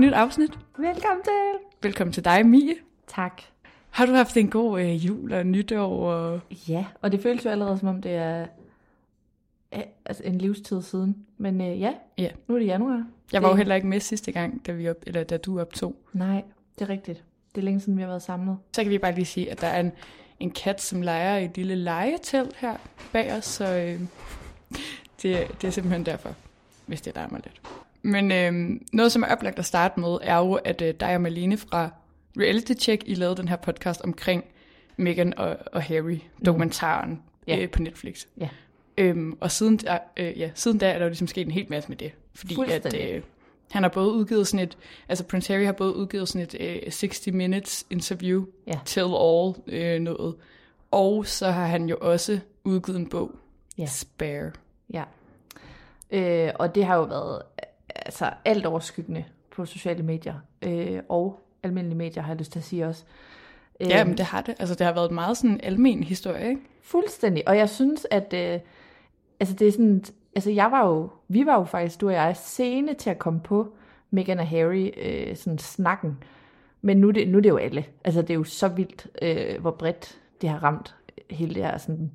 Nyt afsnit. Velkommen til. Velkommen til dig, Mie. Tak. Har du haft en god øh, jul og nytår? Og... Ja, og det føles jo allerede som om det er altså en livstid siden. Men øh, ja, Ja. nu er det januar. Jeg var jo Det- heller ikke med sidste gang, da, vi op, eller da du optog. Nej, det er rigtigt. Det er længe siden, vi har været samlet. Så kan vi bare lige sige, at der er en, en kat, som leger i et lille legetelt her bag os, så øh, det, det er simpelthen derfor, hvis det larmer lidt. Men øh, noget, som er oplagt at starte med, er jo, at øh, dig og Malene fra Reality Check, I lavede den her podcast omkring Meghan og, og Harry, dokumentaren Ja. øh, på Netflix. Ja. Øhm, og siden, øh, ja, siden da er der jo ligesom sket en hel masse med det. Fordi at, øh, han har både udgivet sådan et, altså Prince Harry har både udgivet sådan et øh, 60 Minutes interview, Ja. Tell All øh, noget, og så har han jo også udgivet en bog, Ja. Spare. Ja. Øh, og det har jo været altså, alt overskyggende på sociale medier. Øh, og almindelige medier, har jeg lyst til at sige også. Øh, Ja, men det har det. Altså det har været en meget sådan almen historie, ikke? Fuldstændig. Og jeg synes, at øh, altså det er sådan, altså jeg var jo, vi var jo faktisk, du og jeg, sene til at komme på Meghan og Harry, øh, sådan snakken. Men nu det, nu er det jo alle. Altså det er jo så vildt, øh, hvor bredt det har ramt hele det her sådan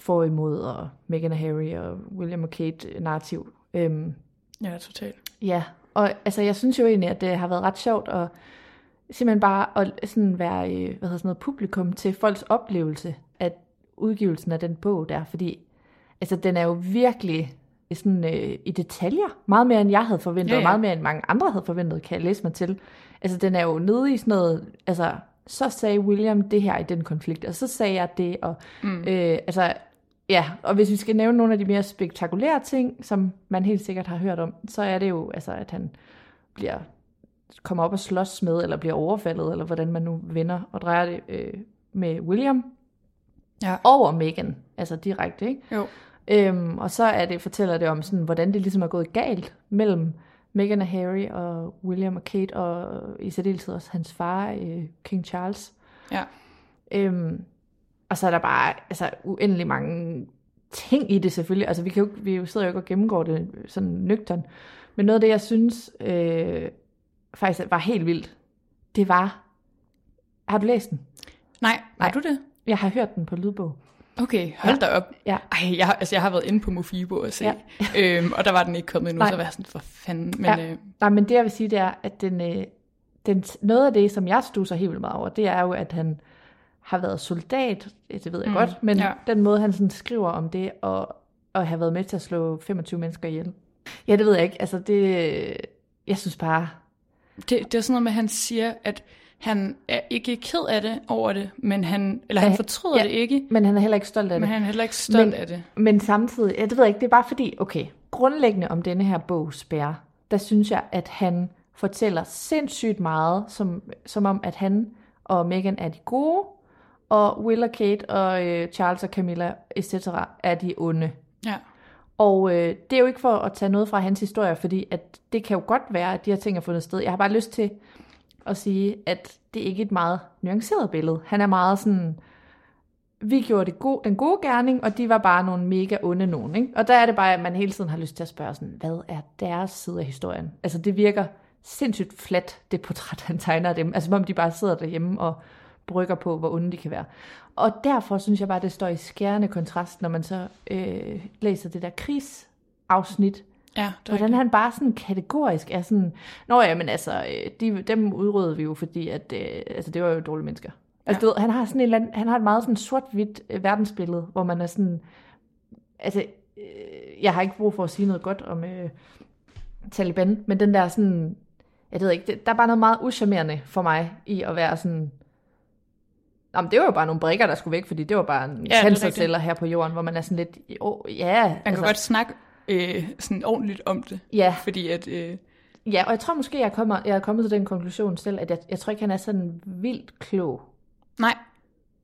for og imod, og Meghan og Harry og William og Kate narrativ. Øhm, Ja, totalt. Ja, og altså, jeg synes jo egentlig, at det har været ret sjovt at simpelthen bare at sådan være øh, hvad hedder sådan noget, publikum til folks oplevelse af udgivelsen af den bog der, fordi altså, den er jo virkelig sådan, øh, i detaljer, meget mere end jeg havde forventet, Ja, ja, ja. ja. og meget mere end mange andre havde forventet, kan jeg læse mig til. Altså den er jo nede i sådan noget, altså så sagde William det her i den konflikt, og så sagde jeg det, og mm. øh, altså Ja, og hvis vi skal nævne nogle af de mere spektakulære ting, som man helt sikkert har hørt om, så er det jo, altså, at han bliver kommer op og slås med, eller bliver overfaldet, eller hvordan man nu vender og drejer det øh, med William Ja. over Meghan, altså direkte, ikke? Jo. Øhm, og så er det, fortæller det om, sådan, hvordan det ligesom er gået galt mellem Meghan og Harry og William og Kate, og i særdeleshed også hans far, øh, King Charles. Ja. Øhm, og så er der bare altså, uendelig mange ting i det selvfølgelig. Altså vi, kan jo, vi sidder jo ikke og gennemgår det sådan nøgtern. Men noget af det, jeg synes øh, faktisk var helt vildt, det var... Har du læst den? Nej, har Nej. du det? Jeg har hørt den på lydbog. Okay, hold Ja. da op. Ja. Ej, jeg, har- altså, jeg har været inde på Mofibo og se, Ja. øhm, og der var den ikke kommet endnu, Nej. så var jeg sådan, for fanden. Men Ja. øh, Nej, men det jeg vil sige, det er, at den, øh, den, noget af det, som jeg stusser helt vildt meget over, det er jo, at han har været soldat, det ved jeg Mm, godt, men ja. den måde, han sådan skriver om det, og, og have været med til at slå 25 mennesker ihjel. Ja, det ved jeg ikke. Altså, det, jeg synes bare, det, det er sådan noget med, at han siger, at han er ikke ked af det over det, men han, eller han Ja, fortryder ja. det ikke, men han er heller ikke stolt af men det. han er heller ikke stolt Men- af det. Men samtidig, ja, det ved jeg ikke, det er bare fordi, okay, grundlæggende om denne her bog, Spær, der synes jeg, at han fortæller sindssygt meget, som, som om, at han og Meghan er de gode, og Will og Kate og øh, Charles og Camilla, etc. er de onde. Ja. Og øh, det er jo ikke for at tage noget fra hans historie, fordi at det kan jo godt være, at de her ting er fundet sted. Jeg har bare lyst til at sige, at det ikke er et meget nuanceret billede. Han er meget sådan, vi gjorde det gode, den gode gerning, og de var bare nogle mega onde nogen. Ikke? Og der er det bare, at man hele tiden har lyst til at spørge sådan, hvad er deres side af historien? Altså det virker sindssygt flat, det portræt, han tegner af dem. Altså som om de bare sidder derhjemme og brygger på, hvor onde de kan være. Og derfor synes jeg bare, det står i skærende kontrast, når man så øh, læser det der krigsafsnit, Ja, det Hvordan han bare sådan kategorisk er sådan, Nå ja, men altså, øh, de, dem udryddede vi jo, fordi at, øh, altså, det var jo dårlige mennesker. Altså, ja. du ved, han har sådan en eller anden, han har et meget sådan sort-hvidt øh, verdensbillede, hvor man er sådan, altså, øh, jeg har ikke brug for at sige noget godt om øh, Taliban, men den der sådan, jeg ved ikke, det, der er bare noget meget uschammerende for mig i at være sådan, Jamen, det var jo bare nogle brikker, der skulle væk, fordi det var bare en Ja, er cancerceller her på jorden, hvor man er sådan lidt, oh, ja, Man kan godt snakke øh, sådan ordentligt om det, ja, fordi at... Øh, Ja, og jeg tror måske, jeg, kommer, jeg er kommet til den konklusion selv, at jeg, jeg tror ikke, han er sådan vildt klog. nej,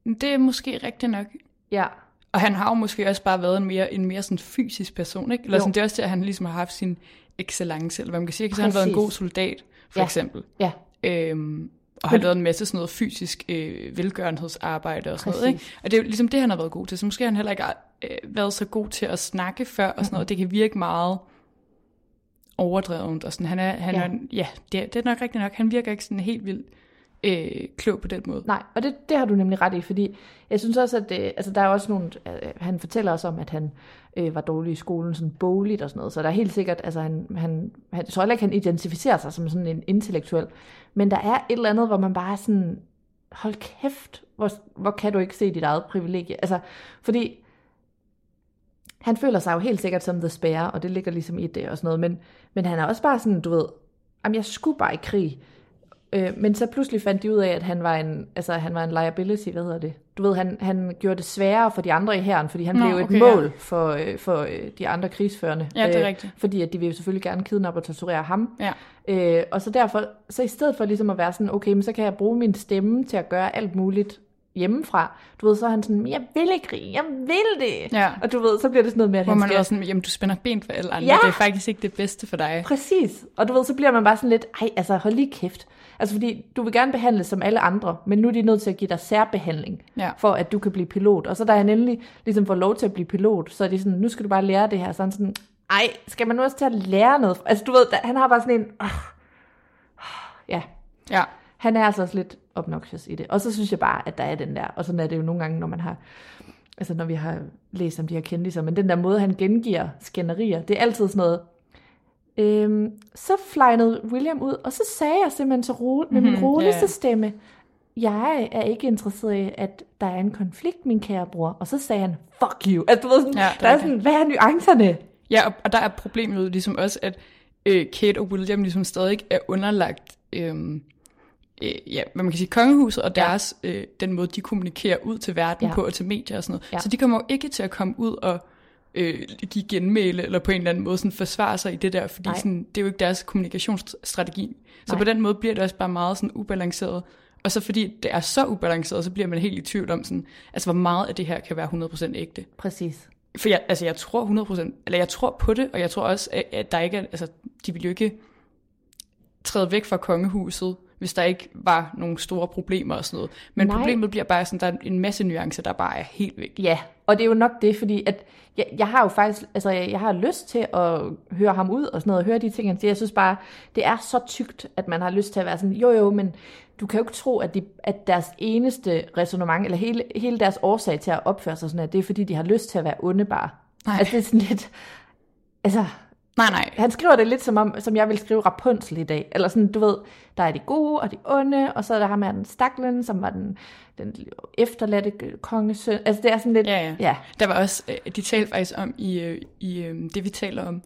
det er måske rigtigt nok. Ja, Og han har jo måske også bare været en mere, en mere sådan fysisk person, ikke? Eller Jo. sådan, det er også det, at han ligesom har haft sin excellence, eller hvad man kan sige. Ikke? Så han har været en god soldat, for Ja. eksempel. ja, Øhm, og har lavet en masse sådan noget fysisk øh, velgørenhedsarbejde og sådan noget. Ikke? Præcis. Og det er jo ligesom det, han har været god til. Så måske har han heller ikke øh, været så god til at snakke før og sådan noget. Det kan virke meget overdrevent. Og sådan. Han er, han ja, er, ja det, det er nok rigtigt nok. Han virker ikke sådan helt vildt øh, klog på den måde. nej, og det, det har du nemlig ret i, fordi jeg synes også, at øh, altså, der er også nogle, øh, han fortæller os om, at han øh, var dårlig i skolen, sådan bogligt og sådan noget, så der er helt sikkert, altså han, han, han jeg tror heller ikke, han identificerer sig som sådan en intellektuel, men der er et eller andet, hvor man bare er sådan, hold kæft, hvor, hvor kan du ikke se dit eget privilegie? Altså, fordi han føler sig jo helt sikkert som the spare, og det ligger ligesom i det og sådan noget, men, men han er også bare sådan, du ved, jamen jeg skulle bare i krig. Øh, men så pludselig fandt de ud af, at han var en, altså, han var en liability, hvad hedder det? Du ved, han, han gjorde det sværere for de andre i hæren, fordi han Nå, blev jo et okay, ja. mål for, øh, for øh, de andre krigsførende. Ja, det er Øh, rigtigt. Fordi at de vil jo selvfølgelig gerne kidnappe og torturere ham. Ja. Øh, og så derfor, så i stedet for ligesom at være sådan, okay, men så kan jeg bruge min stemme til at gøre alt muligt hjemmefra. Du ved, så er han sådan, jeg vil ikke krig, jeg vil det. Ja. Og du ved, så bliver det sådan noget med, at Hvor han man skal... er sådan, jamen du spænder ben for alle andre. Ja. Det er faktisk ikke det bedste for dig. Præcis. Og du ved, så bliver man bare sådan lidt, ej, altså hold lige kæft. Altså fordi, du vil gerne behandles som alle andre, men nu er de nødt til at give dig særbehandling, Ja. for at du kan blive pilot. Og så da han endelig ligesom får lov til at blive pilot, så er de sådan, nu skal du bare lære det her. Så han sådan, ej, skal man nu også til at lære noget? Altså du ved, han har bare sådan en, oh, ja, Ja. han er altså også lidt obnoxious i det. Og så synes jeg bare, at der er den der, og sådan er det jo nogle gange, når man har, altså når vi har læst om de her kendtiser, men den der måde, han gengiver skænderier, det er altid sådan noget, øhm, så flejnede William ud, og så sagde jeg simpelthen så ro, med min Mhm, roligste ja. stemme, jeg er ikke interesseret i, at der er en konflikt, min kære bror. Og så sagde han, fuck you. Altså, du ved sådan, Ja, det er der er rigtigt. sådan, hvad er nuancerne? Ja, og, der er problemet ligesom også, at øh, Kate og William ligesom stadig er underlagt, øh, øh, ja, hvad man kan sige, kongehuset og Ja. deres, øh, den måde, de kommunikerer ud til verden Ja. ja. på og til medier og sådan noget. Ja. Ja. Så de kommer jo ikke til at komme ud og øh, give genmæle eller på en eller anden måde sådan forsvare sig i det der, fordi Nej. sådan, det er jo ikke deres kommunikationsstrategi. Så Nej. på den måde bliver det også bare meget sådan ubalanceret. Og så fordi det er så ubalanceret, så bliver man helt i tvivl om sådan, altså hvor meget af det her kan være 100% ægte. Præcis. For jeg, altså jeg tror 100%, eller jeg tror på det, og jeg tror også, at, at der ikke er, altså de ville jo ikke træde væk fra kongehuset, hvis der ikke var nogle store problemer og sådan noget. Men Nej. Problemet bliver bare sådan, der er en masse nuancer, der bare er helt væk. Ja, og det er jo nok det, fordi at jeg, jeg har jo faktisk, altså jeg, jeg har lyst til at høre ham ud og sådan noget, og høre de ting, han siger. Jeg synes bare, det er så tykt, at man har lyst til at være sådan, jo jo, men du kan jo ikke tro, at, de, at deres eneste resonemang, eller hele, hele deres årsag til at opføre sig sådan her, det er fordi, de har lyst til at være onde bare. Nej. Altså det er sådan lidt, altså Nej, nej. han skriver det lidt som om, som jeg vil skrive Rapunzel i dag. Eller sådan, du ved, der er de gode og de onde, og så er der ham her den staklen, som var den, den efterladte kongesøn. Altså det er sådan lidt, Ja, ja. ja. Der var også, øh, de talte faktisk om i, øh, i øh, det, vi taler om,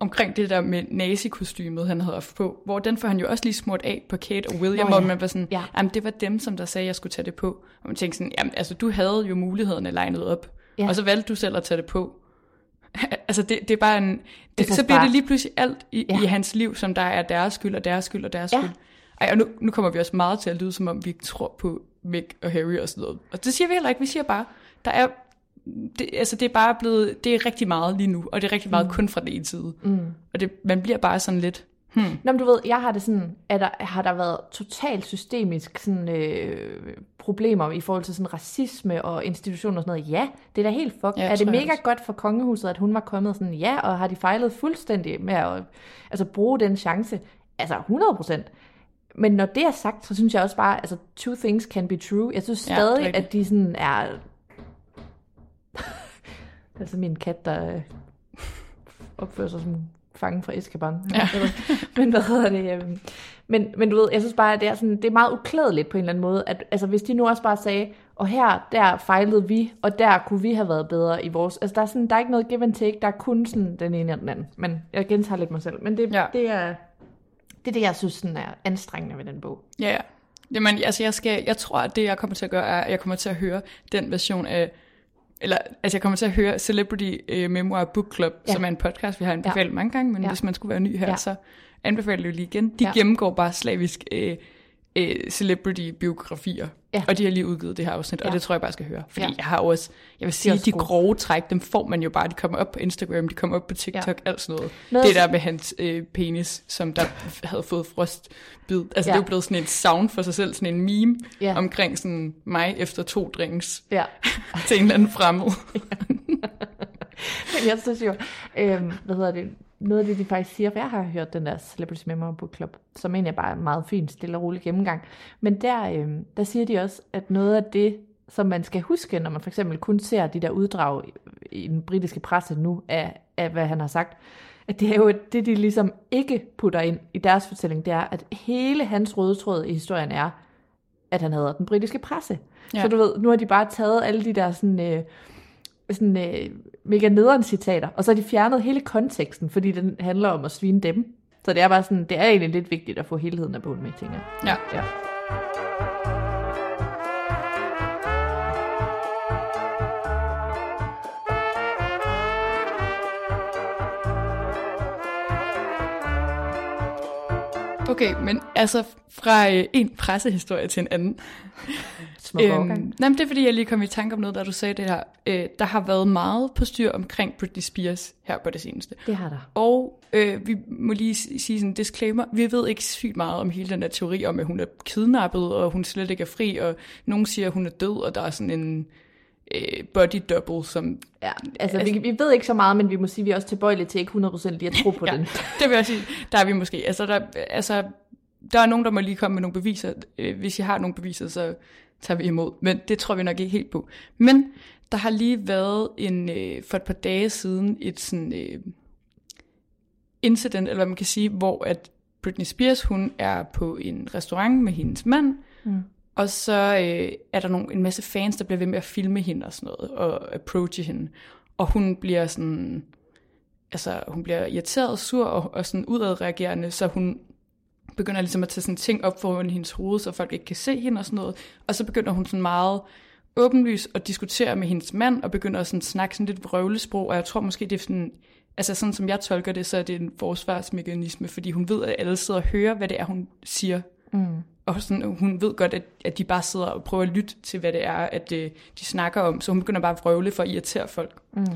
omkring det der med nazikostymet, han havde haft på, hvor den får han jo også lige smurt af på Kate og William, hvor ja. man var sådan, Ja. jamen det var dem, som der sagde, at jeg skulle tage det på. Og man tænkte sådan, jamen altså du havde jo mulighederne legnet op, ja. og så valgte du selv at tage det på. altså det, det er bare en, det, så så bliver bare- det lige pludselig alt i, Ja. i hans liv, som der er deres skyld og deres skyld og deres Ja. skyld. Ej, og nu, nu kommer vi også meget til at lyde, som om vi ikke tror på Meg og Harry og sådan noget. Og det siger vi heller ikke. Vi siger bare, der er, det, altså det er bare blevet, det er rigtig meget lige nu, og det er rigtig meget mm. kun fra den ene side. Mm. Og det, man bliver bare sådan lidt, hmm, Nå, men du ved, jeg har det sådan, at der, har der været totalt systemisk sådan, øh, problemer i forhold til sådan racisme og institutioner og sådan noget. Ja, det er da helt fuck. Ja, er det mega godt for kongehuset, at hun var kommet sådan, ja, og har de fejlet fuldstændig med at altså, bruge den chance? Altså 100 procent. Men når det er sagt, så synes jeg også bare, altså two things can be true. Jeg synes Ja, stadig, rigtigt. at de sådan er... altså min kat, der øh, opfører sig som fange fra Escobar. Ja. men hvad hedder det? øhm, Men, men du ved, jeg synes bare, at det er, sådan, det er meget uklædeligt på en eller anden måde. At, altså hvis de nu også bare sagde, og her, der fejlede vi, og der kunne vi have været bedre i vores... Altså der er, sådan, der er ikke noget give and take, der er kun sådan den ene og den anden. Men jeg gentager lidt mig selv. Men det, Ja. det er... Det er det, jeg synes sådan er anstrengende ved den bog. Ja, ja. Jamen, altså, jeg, skal, jeg tror, at det, jeg kommer til at gøre, er, at jeg kommer til at høre den version af, eller, altså, jeg kommer til at høre Celebrity uh, Memoir Book Club, ja. Som er en podcast, vi har anbefalet ja. mange gange, men ja. Hvis man skulle være ny her, ja. Så anbefaler jeg lige igen. De ja. Gennemgår bare slavisk uh, uh, celebrity-biografier, ja. Ja. og de har lige udgivet det her afsnit, ja. og Ja. det tror jeg bare skal høre. Fordi ja. Ja. jeg har også, jeg vil sige, de gode. grove træk, dem får man jo bare, de kommer op på Instagram, de kommer op på TikTok, ja. Ja. alt sådan noget. Noget- Det der med hans øh, penis, som der havde fået frostbid. Altså ja. det er Ja. jo blevet sådan en sound for sig selv, sådan en meme ja. Ja. omkring sådan mig efter to drinks Ja. til en eller anden fremmed. Men jeg synes jo, øhm, hvad hedder det, noget af det, de faktisk siger, for jeg har hørt den der Celebrity Memoir Book Club, som egentlig er bare en meget fin, stille og rolig gennemgang. Men der, øhm, der siger de også, at noget af det, som man skal huske, når man for eksempel kun ser de der uddrag i, den britiske presse nu af, af, hvad han har sagt, at det er jo det, de ligesom ikke putter ind i deres fortælling, det er, at hele hans røde tråd i historien er, at han hader den britiske presse. Ja. Så du ved, nu har de bare taget alle de der sådan, øh, sådan øh, mega nederen citater, og så har de fjernet hele konteksten, fordi den handler om at svine dem. Så det er bare sådan, det er egentlig lidt vigtigt at få helheden af bogen med, tænker jeg. Ja. Ja. Okay, men altså fra øh, en pressehistorie til en anden. Smuk øhm, nej, det er fordi, jeg lige kom i tanke om noget, da du sagde det her. Øh, der har været meget på styr omkring Britney Spears her på det seneste. Det har der. Og øh, vi må lige sige sådan en disclaimer. Vi ved ikke sygt meget om hele den der teori om, at hun er kidnappet, og hun slet ikke er fri, og nogen siger, at hun er død, og der er sådan en øh, body double, som... Ja, altså, vi, vi ved ikke så meget, men vi må sige, at vi er også tilbøjelige til ikke 100% lige at tro på Ja, den. det vil jeg sige. Der er vi måske. Altså, der, altså, der er nogen, der må lige komme med nogle beviser. Øh, Hvis jeg har nogle beviser, så tager vi imod. Men det tror vi nok ikke helt på. Men der har lige været en, øh, for et par dage siden et sådan øh, incident, eller hvad man kan sige, hvor at Britney Spears, hun er på en restaurant med hendes mand, mm og så øh, er der nogle, en masse fans, der bliver ved med at filme hende og sådan noget, og approache hende. Og hun bliver sådan, altså hun bliver irriteret og sur og, og sådan udadreagerende, så hun begynder ligesom at tage sådan ting op foran hendes hoved, så folk ikke kan se hende og sådan noget. Og så begynder hun sådan meget åbenlyst at diskutere med hendes mand, og begynder at sådan snakke sådan lidt vrøvlesprog, og jeg tror måske, det er sådan, altså sådan som jeg tolker det, så er det en forsvarsmekanisme, fordi hun ved, at alle sidder og hører, hvad det er, hun siger. Mm. Og sådan, hun ved godt, at, at de bare sidder og prøver at lytte til, hvad det er, at øh, de snakker om, så hun begynder bare at vrøvle for at irritere folk. Mm.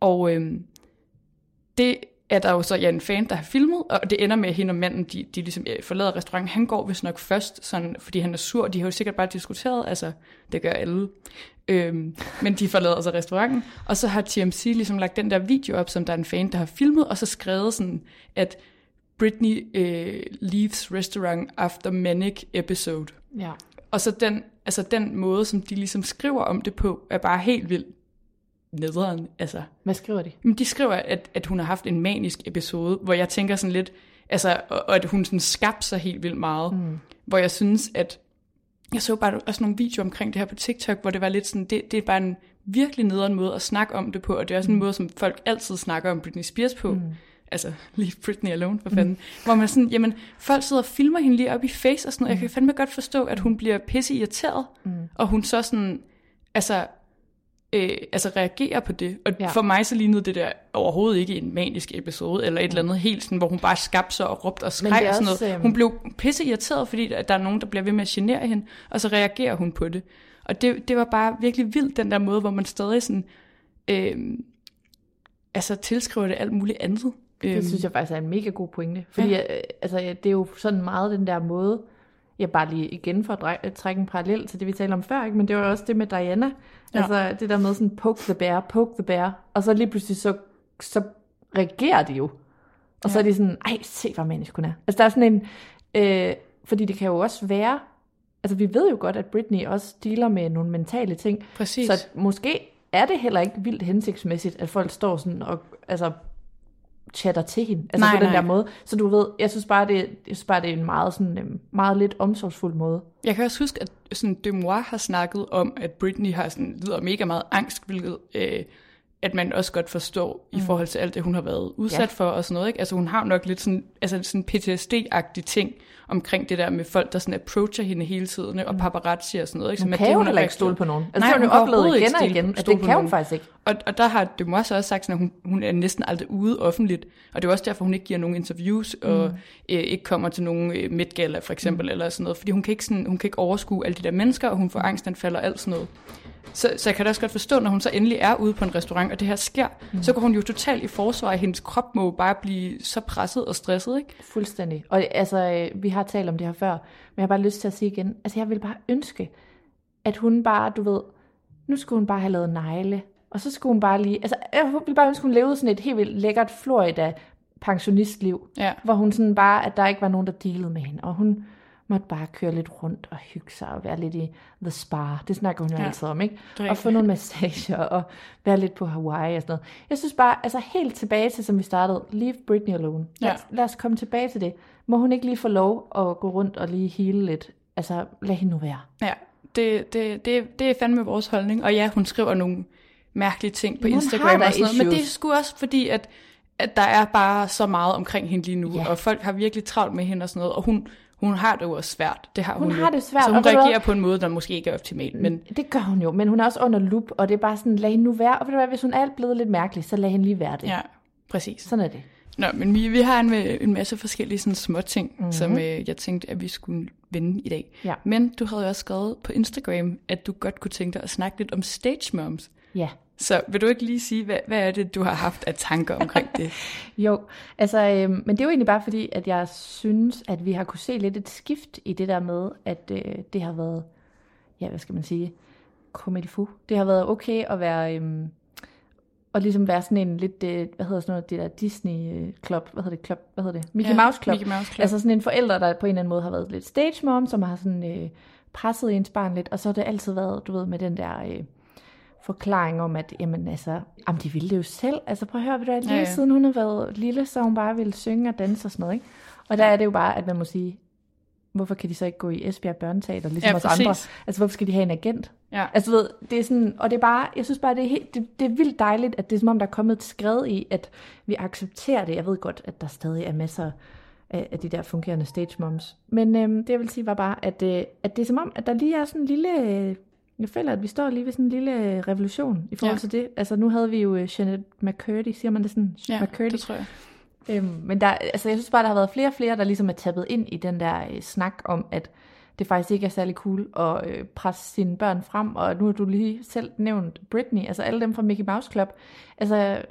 Og øhm, det er der jo så ja, en fan, der har filmet, og det ender med, at hende og manden, de, de ligesom øh, forlader restauranten. Han går vist nok først, sådan, fordi han er sur, de har jo sikkert bare diskuteret, altså det gør alle. Øhm, men de forlader så restauranten, og så har TMC ligesom lagt den der video op, som der er en fan, der har filmet, og så skrevet sådan, at Britney øh, leaves restaurant after manic episode. Ja. Og så den, altså den måde, som de ligesom skriver om det på, er bare helt vildt nederen. Altså, Hvad skriver de? men de skriver, at, at hun har haft en manisk episode, hvor jeg tænker sådan lidt, altså, og, og at hun sådan skabte sig helt vildt meget. Mm. Hvor jeg synes, at jeg så bare også nogle videoer omkring det her på TikTok, hvor det var lidt sådan, det, det er bare en virkelig nederen måde at snakke om det på, og det er også en måde, som folk altid snakker om Britney Spears på. Mm. Altså, lige Britney alone, for fanden. Mm. Hvor man sådan, jamen, folk sidder og filmer hende lige op i face og sådan noget. Jeg kan fandme godt forstå, at hun bliver pisse irriteret, mm. og hun så sådan, altså, øh, altså reagerer på det. Og ja. For mig så lignede det der overhovedet ikke en manisk episode, eller et eller andet helt sådan, hvor hun bare skabte sig og råbte og skreg og sådan også, noget. øhm, Hun blev pisse irriteret, fordi at der er nogen, der bliver ved med at genere hende, og så reagerer hun på det. Og det, det var bare virkelig vildt, den der måde, hvor man stadig sådan, øh, altså tilskriver det alt muligt andet. Det Øhm, synes jeg faktisk er en mega god pointe. Fordi ja. altså, det er jo sådan meget den der måde, ja, bare lige igen for at dræ- trække en parallel til det, vi talte om før, ikke? men det var også det med Diana. Ja. Altså det der med sådan, poke the bear, poke the bear, og så lige pludselig så, så reagerer de jo. Og ja. så er de sådan, ej, se hvor manisk hun er. Altså der er sådan en, øh, fordi det kan jo også være, altså vi ved jo godt, at Britney også dealer med nogle mentale ting. Præcis. Så måske er det heller ikke vildt hensigtsmæssigt, at folk står sådan og altså, chatter til hende. Altså Nej, på den nej. der måde. Så du ved, jeg synes bare, det, jeg synes bare, det er en meget, sådan, øhm, meget lidt omsorgsfuld måde. Jeg kan også huske, at sådan, Demois har snakket om, at Britney har sådan, lider mega meget angst, hvilket øh, at man også godt forstår mm. i forhold til alt det, hun har været udsat Ja. for og sådan noget. Ikke? Altså hun har nok lidt sådan, altså sådan PTSD-agtig ting omkring det der med folk, der sådan approacher hende hele tiden, og paparazzi og sådan noget. Ikke? Hun Som at kan det, hun heller er ikke stole på nogen. Altså, Nej, det har hun hun kan oplevet igen og igen, at stole det kan hun faktisk ikke. Og, og der har Demois også sagt, sådan, at hun, hun er næsten aldrig ude offentligt. Og det er også derfor, hun ikke giver nogen interviews, og øh, ikke kommer til nogen øh, midtgala for eksempel, mm. eller sådan noget. Fordi hun kan, ikke sådan, hun kan ikke overskue alle de der mennesker, og hun får angstanfald og alt sådan noget. Så, så jeg kan da også godt forstå, når hun så endelig er ude på en restaurant, og det her sker, mm. så går hun jo totalt i forsvar. Hendes krop må bare blive så presset og stresset, ikke? Fuldstændig. Og altså, øh, vi har talt om det her før, men jeg har bare lyst til at sige igen, altså jeg vil bare ønske, at hun bare, du ved, nu skulle hun bare have lavet negle, og så skulle hun bare lige, altså jeg vil bare ønske, hun levede sådan et helt vildt lækkert Florida pensionistliv, Ja. hvor hun sådan bare, at der ikke var nogen, der dealede med hende, og hun måtte bare køre lidt rundt og hygge sig og være lidt i the spa. Det snakker hun jo Ja, altid om, ikke? er Og få nogle massager og være lidt på Hawaii og sådan noget. Jeg synes bare, altså helt tilbage til, som vi startede, leave Britney alone. Lad, Ja. lad os komme tilbage til det. Må hun ikke lige få lov at gå rundt og lige hele lidt? Altså, lad hende nu være. Ja, det, det, det, det er fandme vores holdning. Og ja, hun skriver nogle mærkelige ting på Hun Instagram og sådan noget. Men det er sgu også fordi, at, at der er bare så meget omkring hende lige nu. Ja. Og folk har virkelig travlt med hende og sådan noget. Og hun, hun har det jo også svært. Det har hun, Hun jo. har det svært, Så hun og du reagerer hvad? på en måde, der måske ikke er optimal. Men Det gør hun jo, men hun er også under lup, og det er bare sådan, lad hende nu være. Og ved du hvad, hvis hun er blevet lidt mærkelig, så lad hende lige være det. ja, præcis. Sådan er det. Nå, men vi, vi har en, en masse forskellige sådan, små ting, Mhm. mm-hmm. som øh, jeg tænkte, at vi skulle vende i dag. Ja. Men du havde jo også skrevet på Instagram, at du godt kunne tænke dig at snakke lidt om stage moms. Ja. Så vil du ikke lige sige, hvad, hvad er det, du har haft af tanker omkring det? Jo, altså, øhm, men det er jo egentlig bare fordi, at jeg synes, at vi har kunne se lidt et skift i det der med, at øh, det har været, ja, hvad skal man sige, comme il. Det har været okay at være, øhm, og ligesom være sådan en lidt, øh, hvad hedder sådan noget, det der Disney-club, hvad hedder det, club, hvad hedder det, Mickey Ja, Mouse Club. Mickey Mouse Club. Altså sådan en forælder, der på en eller anden måde har været lidt stage mom, som har sådan øh, presset ens barn lidt, og så har det altid været, du ved, med den der øh, forklaring om, at jamen altså, jamen, de ville det jo selv. Altså prøv at høre, ved du, lige Ja, ja, siden hun har været lille, så hun bare ville synge og danse og sådan noget, ikke? Og der er det jo bare, at man må sige, hvorfor kan de så ikke gå i Esbjerg Børneteater, ligesom Ja, os andre? Altså hvorfor skal de have en agent? Ja. Altså ved, det er sådan, og det er bare, jeg synes bare, det er, helt, det, det er vildt dejligt, at det er som om, der er kommet et skred i, at vi accepterer det. Jeg ved godt, at der stadig er masser af, af de der fungerende stage moms. Men øhm, det jeg vil sige var bare, at, øh, at det er som om, at der lige er sådan en lille, øh, jeg føler, at vi står lige ved sådan en lille øh, revolution i forhold Ja. til det. Altså nu havde vi jo øh, Janet McCurdy, siger man det sådan? Ja, McCurdy. det tror jeg. Øhm, men der, altså, jeg synes bare, der har været flere og flere, der ligesom er tappet ind i den der øh, snak om, at det faktisk ikke er særlig cool at øh, presse sine børn frem. Og nu har du lige selv nævnt Britney, altså alle dem fra Mickey Mouse Club. Altså,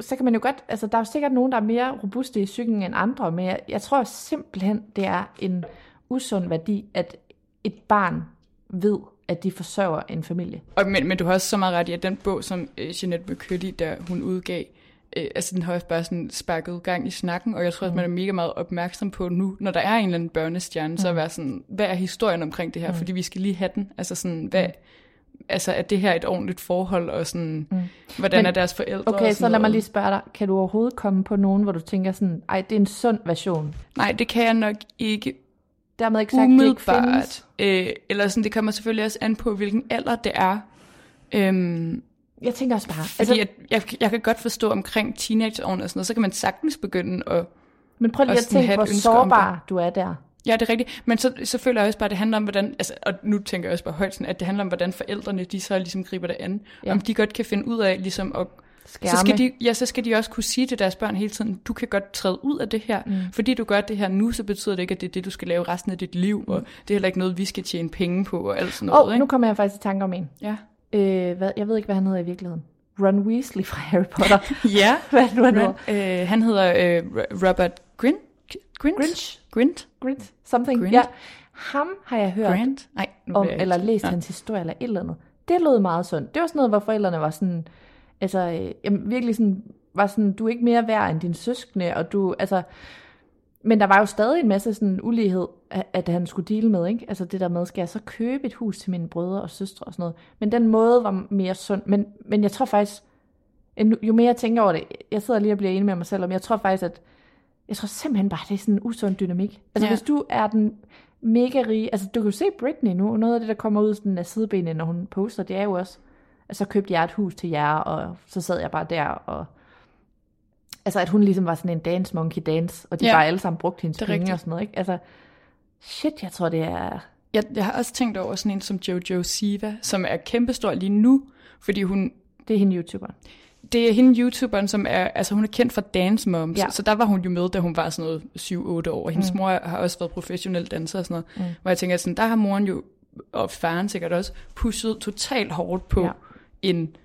så kan man jo godt, altså der er jo sikkert nogen, der er mere robuste i psyken end andre, men jeg, jeg tror simpelthen, det er en usund værdi, at et barn ved, at de forsørger en familie. Og, men, men du har også så meget ret i, at den bog, som øh, Jeanette McCurdy, der hun udgav, øh, altså den har også bare sådan sparket gang i snakken, og jeg tror også, man er mega meget opmærksom på nu, når der er en eller anden børnestjerne, mm. så at være sådan, hvad er historien omkring det her, mm. fordi vi skal lige have den, altså sådan, hvad, altså er det her et ordentligt forhold, og sådan, mm. hvordan Men- er deres forældre? Okay, og så lad mig noget. lige spørge dig, kan du overhovedet komme på nogen, hvor du tænker sådan, ej, det er en sund version? Nej, det kan jeg nok ikke Dermed ikke sagt, det ikke findes. umiddelbart. Øh, eller sådan, det kommer selvfølgelig også an på, hvilken alder det er. Øhm, Jeg tænker også bare, Fordi altså, at jeg, jeg kan godt forstå omkring teenageårene og sådan noget, så kan man sagtens begynde at... men prøv lige at tænke, hvor sårbar du er der. Ja, det er rigtigt. Men så, så føler jeg også bare, at det handler om, hvordan... Altså, og nu tænker jeg også bare højt, sådan, at det handler om, hvordan forældrene, de så ligesom griber det an. Ja. Om de godt kan finde ud af, ligesom at... Skærme. Så skal, de, ja, så skal de også kunne sige til deres børn hele tiden, du kan godt træde ud af det her. Mm. Fordi du gør det her nu, så betyder det ikke, at det er det, du skal lave resten af dit liv. Mm. Og det er heller ikke noget, vi skal tjene penge på og alt sådan noget. oh, ikke? nu kommer jeg faktisk i tanke om en. Ja. Øh, hvad, jeg ved ikke, hvad han hedder i virkeligheden. Ron Weasley fra Harry Potter. ja. hvad nu, han hedder? Øh, han hedder øh, Ro- Robert Grin? Grint? Grinch? Grint? Grint? Something? Grint. Ja. Ham har jeg hørt Grant? Nej, om, eller læst Nå. hans historie, eller et eller andet. Det lød meget sundt. Det var sådan noget, hvor forældrene var sådan, altså, øh, jamen, virkelig sådan, var sådan, du er ikke mere værd end dine søskende, og du, altså, men der var jo stadig en masse sådan ulighed, at, han skulle deale med, ikke? Altså det der med, skal jeg så købe et hus til mine brødre og søstre og sådan noget. Men den måde var mere sund. Men, men jeg tror faktisk, jo mere jeg tænker over det, jeg sidder lige og bliver enig med mig selv om, jeg tror faktisk, at jeg tror simpelthen bare, det er sådan en usund dynamik. Altså Ja. hvis du er den mega rige, altså du kan jo se Britney nu, noget af det, der kommer ud sådan af sidebenene, når hun poster, det er jo også, så købte jeg et hus til jer, og så sad jeg bare der, og altså at hun ligesom var sådan en dance monkey dance, og de Ja. bare alle sammen brugte hendes penge rigtigt. og sådan noget, ikke? Altså, shit, jeg tror, det er... Jeg, jeg har også tænkt over sådan en som Jojo Siva, som er kæmpestor lige nu, fordi hun, Det er hende YouTuberen. det er hende YouTuberen, som er, altså hun er kendt for Dance Moms, ja. Så der var hun jo med, da hun var sådan noget 7-8 år. Hendes mm. mor har også været professionel danser og sådan noget, mm. hvor jeg tænker, sådan, der har moren jo, og faren sikkert også, pushet totalt hårdt på ja. En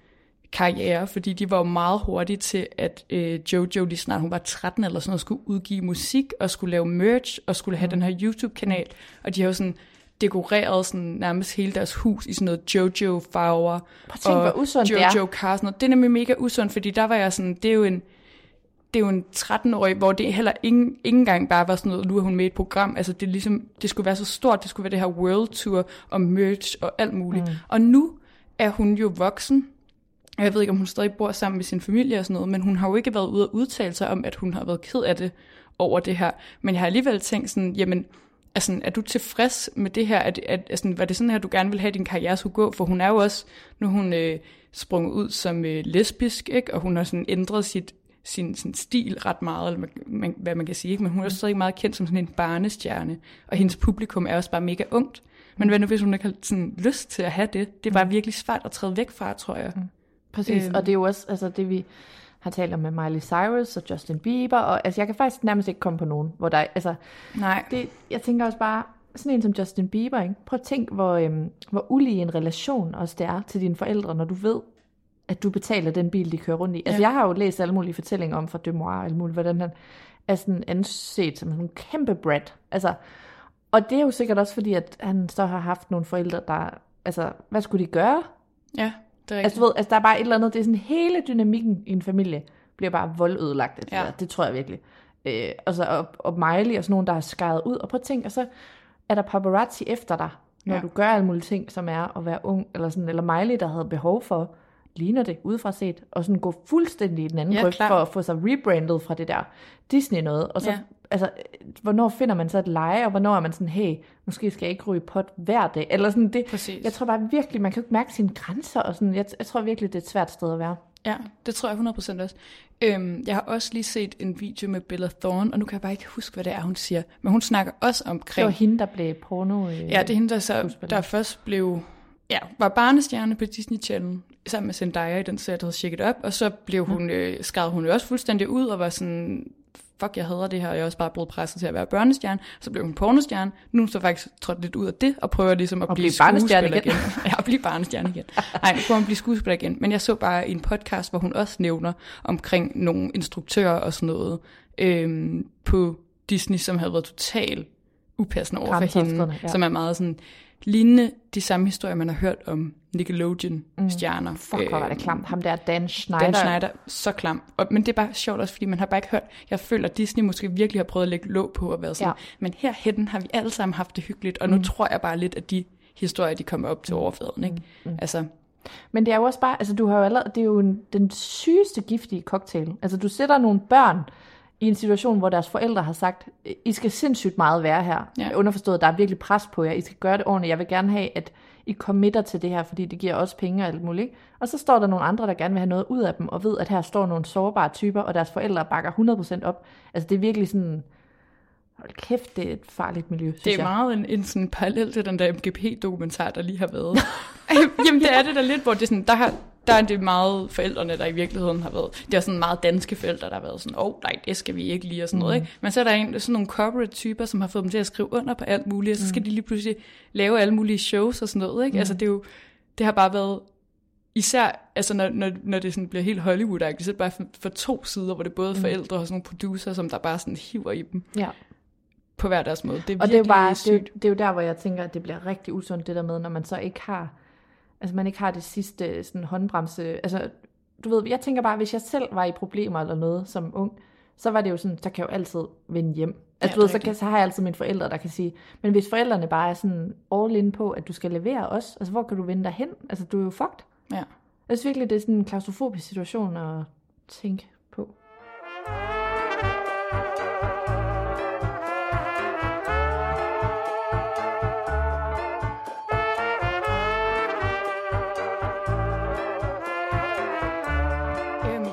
karriere, fordi de var jo meget hurtige til, at øh, Jojo, lige snart hun var 13 eller sådan noget, skulle udgive musik, og skulle lave merch, og skulle have den her YouTube-kanal, og de har jo sådan dekoreret sådan nærmest hele deres hus i sådan noget Jojo-farver. Prøv at tænke, og hvor usundt det er. Jojo Cars. og noget. Det er nemlig mega usundt, fordi der var jeg sådan, det er jo en, det er jo en 13-årig, hvor det heller ingen, ikke engang bare var sådan noget, nu er hun med i et program. Altså det, er ligesom, det skulle være så stort, det skulle være det her world tour og merch og alt muligt. Mm. Og nu er hun jo voksen, jeg ved ikke, om hun stadig bor sammen med sin familie og sådan noget, men hun har jo ikke været ude at udtale sig om, at hun har været ked af det over det her. Men jeg har alligevel tænkt sådan, jamen, altså, er du tilfreds med det her? At, at, altså, var det sådan her, du gerne vil have, din karriere skulle gå? For hun er jo også, nu hun øh, sprunget ud som øh, lesbisk, ikke? og hun har sådan ændret sit, sin, sin stil ret meget, eller man, man, hvad man kan sige, ikke? men hun er også stadig meget kendt som sådan en barnestjerne, og hendes publikum er også bare mega ungt. Men hvad nu, hvis hun ikke har sådan lyst til at have det? Det var virkelig svært at træde væk fra, tror jeg. Præcis, Øhm. og det er jo også altså, det, vi har talt om med Miley Cyrus og Justin Bieber, og altså, jeg kan faktisk nærmest ikke komme på nogen, hvor der er- altså, Nej. det, jeg tænker også bare, sådan en som Justin Bieber, ikke? prøv at tænk, hvor, øhm, hvor ulige en relation også det er til dine forældre, når du ved, at du betaler den bil, de kører rundt i. Altså, Ja. jeg har jo læst alle mulige fortællinger om fra Demois og alt muligt, hvordan han er sådan anset som en kæmpe brat. Altså, og det er jo sikkert også fordi, at han så har haft nogle forældre, der, altså, hvad skulle de gøre? Ja, det er rigtigt. Altså, du ved, altså, der er bare et eller andet, det er sådan hele dynamikken i en familie bliver bare voldødelagt. Ja. ja. det tror jeg virkelig. Øh, og, så, og, og Miley og sådan nogen, der har skæret ud. Og at tænke, og så er der paparazzi efter dig, når Ja. du gør alle mulige ting, som er at være ung, eller sådan, eller Miley, der havde behov for, ligner det udefra set, og sådan gå fuldstændig i den anden Ja, for at få sig rebrandet fra det der Disney noget. Og så, Ja. Altså, hvornår finder man så et leje, og hvornår er man sådan, hey, måske skal jeg ikke ryge pot hver dag, eller sådan det. Præcis. Jeg tror bare virkelig, man kan jo ikke mærke sine grænser, og sådan, jeg, jeg tror virkelig, det er et svært sted at være. Ja, det tror jeg 100% også. Øhm, jeg har også lige set en video med Bella Thorne, og nu kan jeg bare ikke huske, hvad det er, hun siger. Men hun snakker også Det omkring... var hende, der blev porno. Øh, Ja, det er hende, der, så, der først blev... Ja, var barnestjerne på Disney Channel, sammen med Zendaya i den serie, der hedder Shake It Up, og så blev hun, øh, skrev hun jo også fuldstændig ud, og var sådan, fuck, jeg hader det her, og jeg er også bare blevet presset til at være børnestjerne. Så blev hun pornostjerne. Nu er så faktisk trådt lidt ud af det, og prøver ligesom at Og blive, blive barnestjerne skuespiller igen. ja, at blive barnestjerne igen. Nej, nu prøver hun at blive skuespiller igen. Men jeg så bare en podcast, hvor hun også nævner omkring nogle instruktører og sådan noget øhm, på Disney, som havde været totalt upassende over for hende, ja. som er meget sådan lignende de samme historier, man har hørt om Nickelodeon-stjerner. Mm. Fuck, hvor var det klamt. Ham der, Dan Schneider. Dan Schneider, så klam. Og, men det er bare sjovt også, fordi man har bare ikke hørt, jeg føler, at Disney måske virkelig har prøvet at lægge låg på at være sådan, ja. Men herhen har vi alle sammen haft det hyggeligt, og nu mm. tror jeg bare lidt, at de historier, de kommer op til overfladen, ikke? Mm. Altså, Men det er jo også bare, altså du har jo allerede, det er jo en, den sygeste giftige cocktail. Altså du sætter nogle børn i en situation, hvor deres forældre har sagt, I skal sindssygt meget være her. Ja. Underforstået, der er virkelig pres på jer, I skal gøre det ordentligt. Jeg vil gerne have, at I committer til det her, fordi det giver også penge og alt muligt. ikke? Og så står der nogle andre, der gerne vil have noget ud af dem, og ved, at her står nogle sårbare typer, og deres forældre bakker 100% op. Altså det er virkelig sådan, hold kæft, det er et farligt miljø, synes det er jeg. meget en, en sådan parallel til den der MGP-dokumentar, der lige har været. Jamen, det er det der lidt, hvor det er sådan, der har, der er det meget forældrene, der i virkeligheden har været, det er sådan meget danske forældre, der har været sådan, åh oh, nej, det skal vi ikke lige, og sådan mm. noget, ikke? Men så er der en, sådan nogle corporate typer, som har fået dem til at skrive under på alt muligt, og så skal mm. de lige pludselig lave alle mulige shows og sådan noget, ikke? Mm. Altså det er jo, det har bare været, især, altså når, når, når det sådan bliver helt Hollywood-agtigt, så er det bare for, for to sider, hvor det er både forældre og sådan nogle producer, som der bare sådan hiver i dem Ja. på hver deres måde. Det er Og det er, jo bare, det, er, sygt. jo- det er jo der, hvor jeg tænker, at det bliver rigtig usundt, det der med, når man så ikke har, altså man ikke har det sidste sådan håndbremse. Altså, du ved, jeg tænker bare, hvis jeg selv var i problemer eller noget som ung, så var det jo sådan, så kan jeg jo altid vende hjem. Altså, Ja, du ved, så, kan, så har jeg altid mine forældre, der kan sige, men hvis forældrene bare er sådan all in på, at du skal levere også, altså hvor kan du vende dig hen? Altså, du er jo fucked. Ja. Jeg synes virkelig, det er sådan en klaustrofobisk situation at tænke på.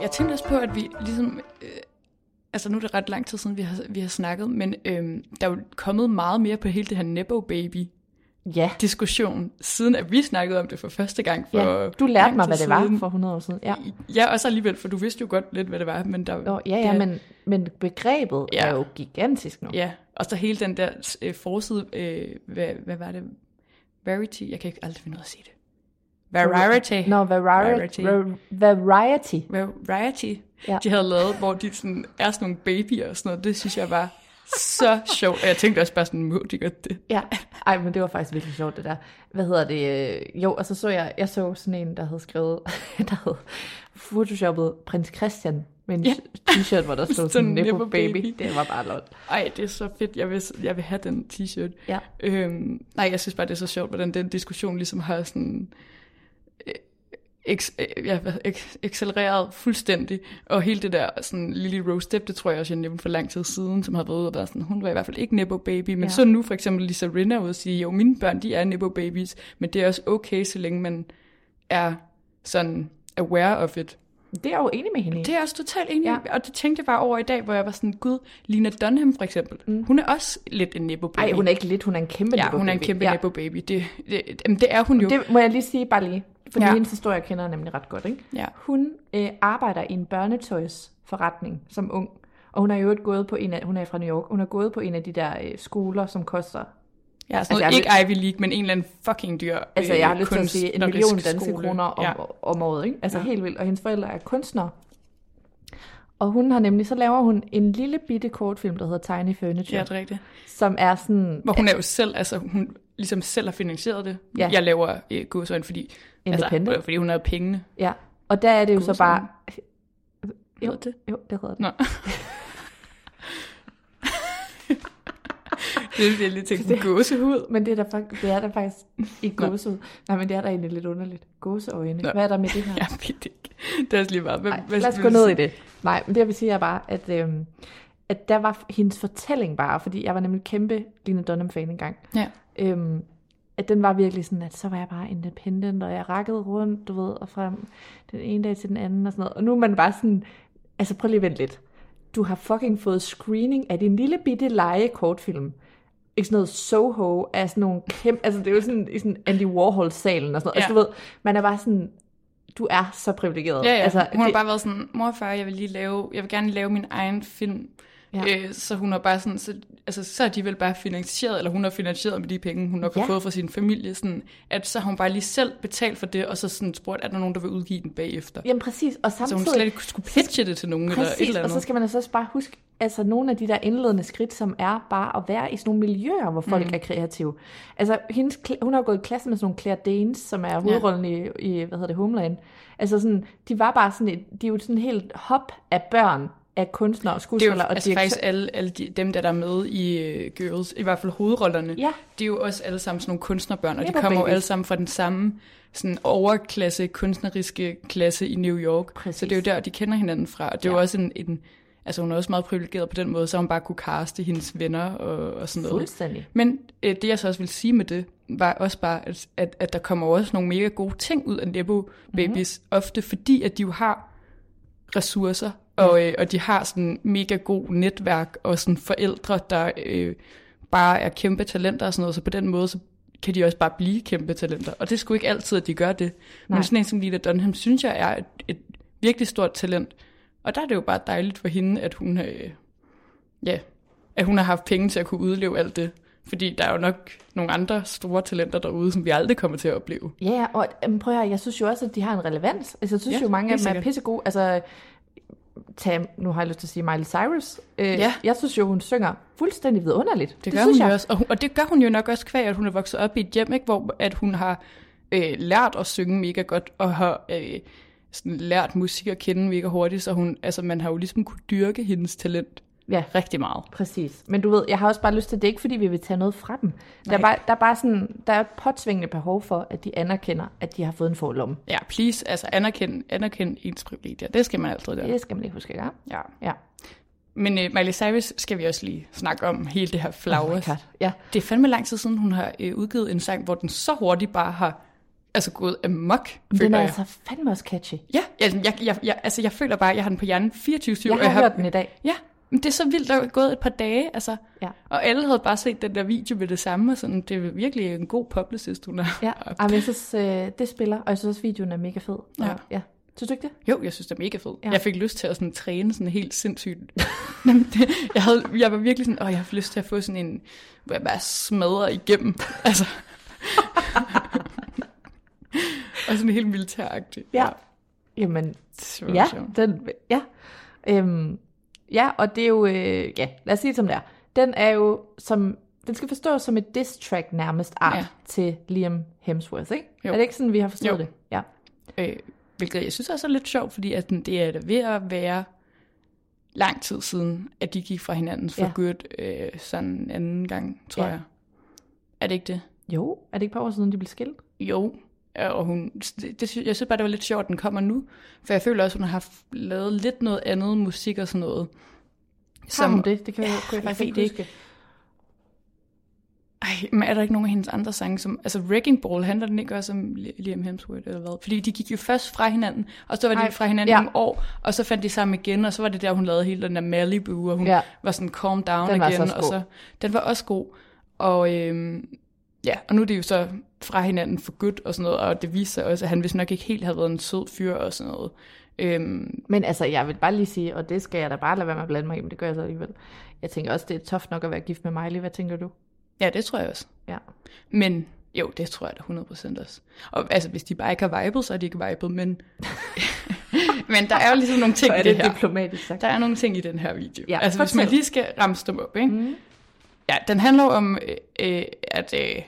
Jeg tænkte også på, at vi ligesom... Øh, altså nu er det ret lang tid siden, vi har, vi har snakket, men øhm, der er jo kommet meget mere på hele det her Nebo Baby Ja, diskussion, siden at vi snakkede om det for første gang for ja. du lærte mig, hvad det var siden. for 100 år siden. Ja. Ja, også alligevel, for du vidste jo godt lidt, hvad det var, men der Jo, ja, ja, det, men, men begrebet Ja. er jo gigantisk nu. Ja, og så hele den der øh, forside, øh, hvad, hvad var det? Verity? Jeg kan ikke aldrig finde ud af at sige det. Variety. Nå, variety. Variety. Variety. Variety. Ja. De havde lavet, hvor de sådan, er sådan nogle babyer og sådan noget. Det synes jeg var så sjovt. Og jeg tænkte også bare sådan, må de godt det? Ja, ej, men det var faktisk virkelig sjovt, det der. Hvad hedder det? øh, Jo, og så så jeg, jeg så sådan en, der havde skrevet, der havde photoshoppet prins Christian med en Ja. t-shirt, hvor der stod Sådan sådan Nippo baby. baby. Det var bare lort. Ej, det er så fedt. Jeg vil, jeg vil have den t-shirt. Ja. Øhm, nej, jeg synes bare, det er så sjovt, hvordan den diskussion ligesom har sådan... Eks, ja, hvad- ek, accelereret fuldstændig, og hele det der sådan Lily Rose Depp, det tror jeg også, jeg nævnte for lang tid siden, som har været ude og været sådan, hun var i hvert fald ikke Nebo Baby, men Ja. så nu for eksempel Lisa Rinna ude og sige, jo, mine børn, de er Nebo Babies, men det er også okay, så længe man er sådan aware of it. Det er jeg jo enig med hende. Det er jeg også totalt enig Ja. og det tænkte jeg bare over i dag, hvor jeg var sådan, gud, Lina Dunham for eksempel, mm. hun er også lidt en Nebo Baby. Ej, hun er ikke lidt, hun er en kæmpe Ja, hun er en kæmpe ja. Nebo Baby. Det, det, jamen, det er hun jo. Det må jeg lige sige bare lige, fordi ja. Hendes historie kender jeg nemlig ret godt. Ikke? Ja. Hun øh, arbejder i en børnetøjsforretning som ung, og hun har jo gået på en af, hun er fra New York, hun har gået på en af de der øh, skoler, som koster, Ja, sådan Altså, jeg ikke Ivy League, men en eller anden fucking dyr altså øh, jeg har lyst til at sige en million danske kroner om, Ja. om året, ikke? altså ja. Helt vildt, og hendes forældre er kunstnere. Og hun har nemlig, så laver hun en lille bitte kortfilm, der hedder Tiny Furniture, ja, det er rigtigt. som er sådan, Hvor hun er jo selv, altså hun ligesom selv har finansieret det. Ja. Jeg laver øh, godsøjne, fordi, altså, fordi hun har pengene. ja, og der er det jo så Gåseøjne. bare, jo, det? jo, det hedder det. Nå. det er det, lige tænkte, gåsehud. Men det er der, det er der faktisk ikke gåsehud. Nej, men det er der egentlig lidt underligt. Gåseøjne. Nå. Hvad er der med det her? Jeg ved det ikke. Det er også lige meget. Hvem, Ej, hvad lad os gå ned i det. Nej, men det jeg vil sige er bare, at, øhm, at der var hendes fortælling bare, fordi jeg var nemlig kæmpe Lina Dunham-fan engang. Ja. Øhm, at den var virkelig sådan, at så var jeg bare independent, og jeg rakkede rundt, du ved, og frem den ene dag til den anden og sådan noget. Og nu er man bare sådan, altså prøv lige at vente lidt. Du har fucking fået screening af din lille bitte lege kortfilm. Ikke sådan noget Soho af sådan nogle kæmpe, altså det er jo sådan i sådan Andy Warhol-salen og sådan noget. Ja. Altså Ja. du ved, man er bare sådan, du er så privilegeret. Ja, ja. Altså, Altså, hun har det- bare været sådan, mor og far, jeg vil lige lave, jeg vil gerne lave min egen film. Ja. Ja. Øh, så hun har bare sådan, så, altså, så er de vel bare finansieret, eller hun har finansieret med de penge, hun nok Ja. har fået fra sin familie, sådan, at så har hun bare lige selv betalt for det, og så sådan spurgt, er der nogen, der vil udgive den bagefter? Jamen præcis, og så samtidig... hun slet ikke skulle pitche det til nogen, eller et Præcis, eller og andet. så skal man altså også bare huske, altså nogle af de der indledende skridt, som er bare at være i sådan nogle miljøer, hvor folk mm. er kreative. Altså, hendes, hun har gået i klasse med sådan nogle Claire Danes, som er hovedrollen i, i, hvad hedder det, Homeland. Altså sådan, de var bare sådan, et, de er jo sådan helt hop af børn, af kunstnere og Det er jo skuespillere og altså faktisk alle, alle de, dem, der, der er med i uh, Girls, i hvert fald hovedrollerne, Ja. de er jo også alle sammen sådan nogle kunstnerbørn, og de kommer jo babies. alle sammen fra den samme sådan overklasse, kunstneriske klasse i New York. Præcis. Så det er jo der, de kender hinanden fra. Og det er Ja. jo også en, en, altså hun er også meget privilegeret på den måde, så hun bare kunne caste hendes venner og, og sådan noget. Fuldstændig. Men øh, det jeg så også vil sige med det, var også bare, at, at, at der kommer også nogle mega gode ting ud af Nebo Babies, mm-hmm. ofte fordi, at de jo har ressourcer, og, øh, og de har sådan mega god netværk, og sådan forældre, der øh, bare er kæmpe talenter og sådan noget, så på den måde, så kan de også bare blive kæmpe talenter. Og det er sgu ikke altid, at de gør det. Nej. Men sådan en som Lila Dunham, synes jeg er et, et virkelig stort talent. Og der er det jo bare dejligt for hende, at hun, øh, ja, at hun har haft penge til at kunne udleve alt det. Fordi der er jo nok nogle andre store talenter derude, som vi aldrig kommer til at opleve. Ja, og øhm, prøv at høre, jeg synes jo også, at de har en relevans. Altså, jeg synes Ja, jo, mange af dem er pissegode. Altså, tage, nu har jeg lyst til at sige Miley Cyrus. Øh, Ja. Jeg synes jo, hun synger fuldstændig vidunderligt. Det gør synes hun jo jeg. også. Og, hun, og det gør hun jo nok også kvæg, at hun er vokset op i et hjem, ikke? hvor at hun har øh, lært at synge mega godt, og har øh, sådan lært musik at kende mega hurtigt, så hun, altså, man har jo ligesom kunne dyrke hendes talent Ja, rigtig meget. præcis. Men du ved, jeg har også bare lyst til, det er ikke fordi, vi vil tage noget fra dem. Der er, Nej. bare, der er bare sådan, der er et påtvingende behov for, at de anerkender, at de har fået en forlomme. Ja, please, altså anerkend, anerkend ens privilegier. Det skal man altid gøre. Det skal man ikke huske at gøre. Ja. Ja. Men øh, Miley Cyrus skal vi også lige snakke om hele det her flowers. Oh. Ja. det er fandme lang tid siden, hun har øh, udgivet en sang, hvor den så hurtigt bare har altså gået amok, føler den er jeg. altså fandme også catchy. Ja, altså jeg, jeg, jeg, altså jeg føler bare, at jeg har den på hjernen 24-7. Jeg har hørt den i dag. Ja, men det er så vildt, der er gået et par dage, altså. Ja. Og alle havde bare set den der video med det samme, og sådan, det er virkelig en god publicist, hun er. Ja, Ej, men jeg synes, øh, det spiller, og jeg synes også, videoen er mega fed. Ja. Og, ja. Synes du ikke det? Jo, jeg synes, det er mega fedt. Ja. Ja. Jeg fik lyst til at sådan, træne sådan helt sindssygt. Jeg, havde, jeg var virkelig sådan, åh, jeg har lyst til at få sådan en, hvor jeg bare smadrer igennem. Altså. og sådan helt militæragtig. Ja. Jamen, Det ja, den, ja. Øhm, ja, og det er jo, øh, ja, lad os sige det som det er. Den er jo som, den skal forstås som et diss track nærmest art ja. Til Liam Hemsworth, ikke? Jo. Er det ikke sådan, vi har forstået Jo. det? Ja. Øh, hvilket jeg synes også er lidt sjovt, fordi at den- det er da ved at være lang tid siden, at de gik fra hinanden for Ja. godt øh, sådan anden gang, tror Ja. jeg. Er det ikke det? Jo, er det ikke et par år siden, de blev skilt? Jo, og hun, det, det, jeg synes bare, det var lidt sjovt, at den kommer nu. For jeg føler også, at hun har haft lavet lidt noget andet musik og sådan noget. Som, hun det? Det kan jeg, Ja, kunne jeg jeg faktisk ved ikke det huske. Ej, men er der ikke nogen af hendes andre sange, som... Altså, Wrecking Ball, handler den ikke også om Li- Liam Hemsworth, eller hvad? Fordi de gik jo først fra hinanden, og så var de Ej, fra hinanden ja. nogle år, og så fandt de sammen igen, og så var det der, hun lavede hele den der Malibu, og hun Ja. var sådan calm down Den var igen, også og god. så... Den var også god. Og øhm, ja, og nu er de jo så fra hinanden for godt og sådan noget, og det viser sig også, at han vist nok ikke helt havde været en sød fyr og sådan noget. Øhm, Men altså, jeg vil bare lige sige, og det skal jeg da bare lade være med at blande mig i, men det gør jeg så alligevel. Jeg tænker også, det er tough nok at være gift med Miley. Hvad tænker du? ja, det tror jeg også. Ja. Men jo, det tror jeg da 100% også. Og altså, hvis de bare ikke har vibet, så er de ikke vibet, men... men der er jo ligesom nogle ting Så er i det det her. diplomatisk sagt. Der er nogle ting i den her video. Ja, altså, hvis man fortæl. lige skal ramse dem op, ikke? Mm. Ja, den handler om, øh, øh, at øh,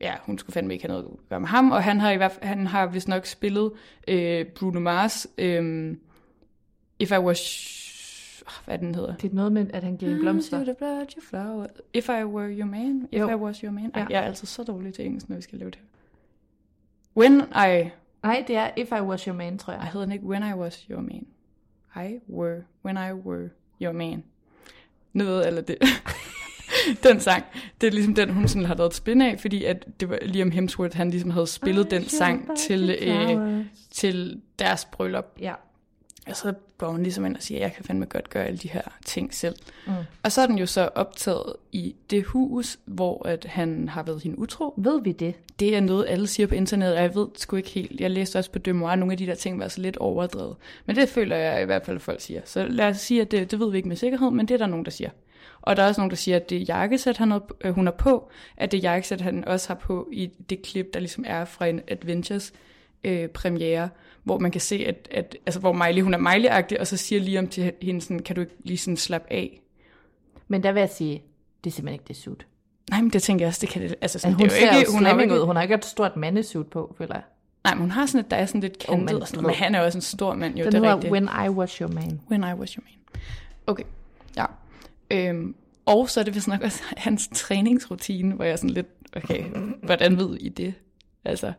ja, hun skulle fandme ikke have noget at gøre med ham, og han har, i hvert fald, han har vist nok spillet øh, Bruno Mars, øh, If I Was... Hvad er den hedder? Det er noget med, at han giver en blomster. Should have brought you flower. If I were your man. If Jo. I was your man. Ej, Ja. Jeg er altid så dårlig til engelsk, når vi skal lave det. When I... Nej, det er If I Was Your Man, tror jeg. Ej, hedder den ikke When I was your man? I were... When I were your man. Noget eller det. den sang, det er ligesom den, hun sådan har lavet et spin af, fordi at det var Liam Hemsworth, han ligesom havde spillet den sang til, øh, til deres bryllup. Ja. Og så går hun ligesom ind og siger, jeg kan fandme godt gøre alle de her ting selv. Mm. Og så er den jo så optaget i det hus, hvor at han har været hende utro. Ved vi det? Det er noget, alle siger på internettet, og jeg ved sgu ikke helt. Jeg læste også på Demoir, nogle af de der ting var så lidt overdrevet. Men det føler jeg i hvert fald, at folk siger. Så lad os sige, at det, det ved vi ikke med sikkerhed, men det er der nogen, der siger. Og der er også nogen, der siger, at det jakkesæt, han har, øh, hun har på, at det jakkesæt, han også har på i det klip, der ligesom er fra en Adventures øh, premiere, hvor man kan se, at, at altså, hvor Miley, hun er Miley-agtig, og så siger Liam til hende sådan, kan du ikke lige sådan slappe af? Men der vil jeg sige, det er simpelthen ikke det suit. Nej, men det tænker jeg også, det kan det, altså sådan, hun det er ser ikke, hun har ikke, ud. Hun har ikke et stort mandesuit på, føler jeg. nej, men hun har sådan et, der er sådan lidt Oh, kantet, men og sådan, men han er også en stor mand, jo, Den det er rigtigt. When I Was Your Man. When I was your man. Okay, ja. Øhm, og så er det vist nok også hans træningsrutine, hvor jeg er sådan lidt, okay, hvordan ved I det? Altså,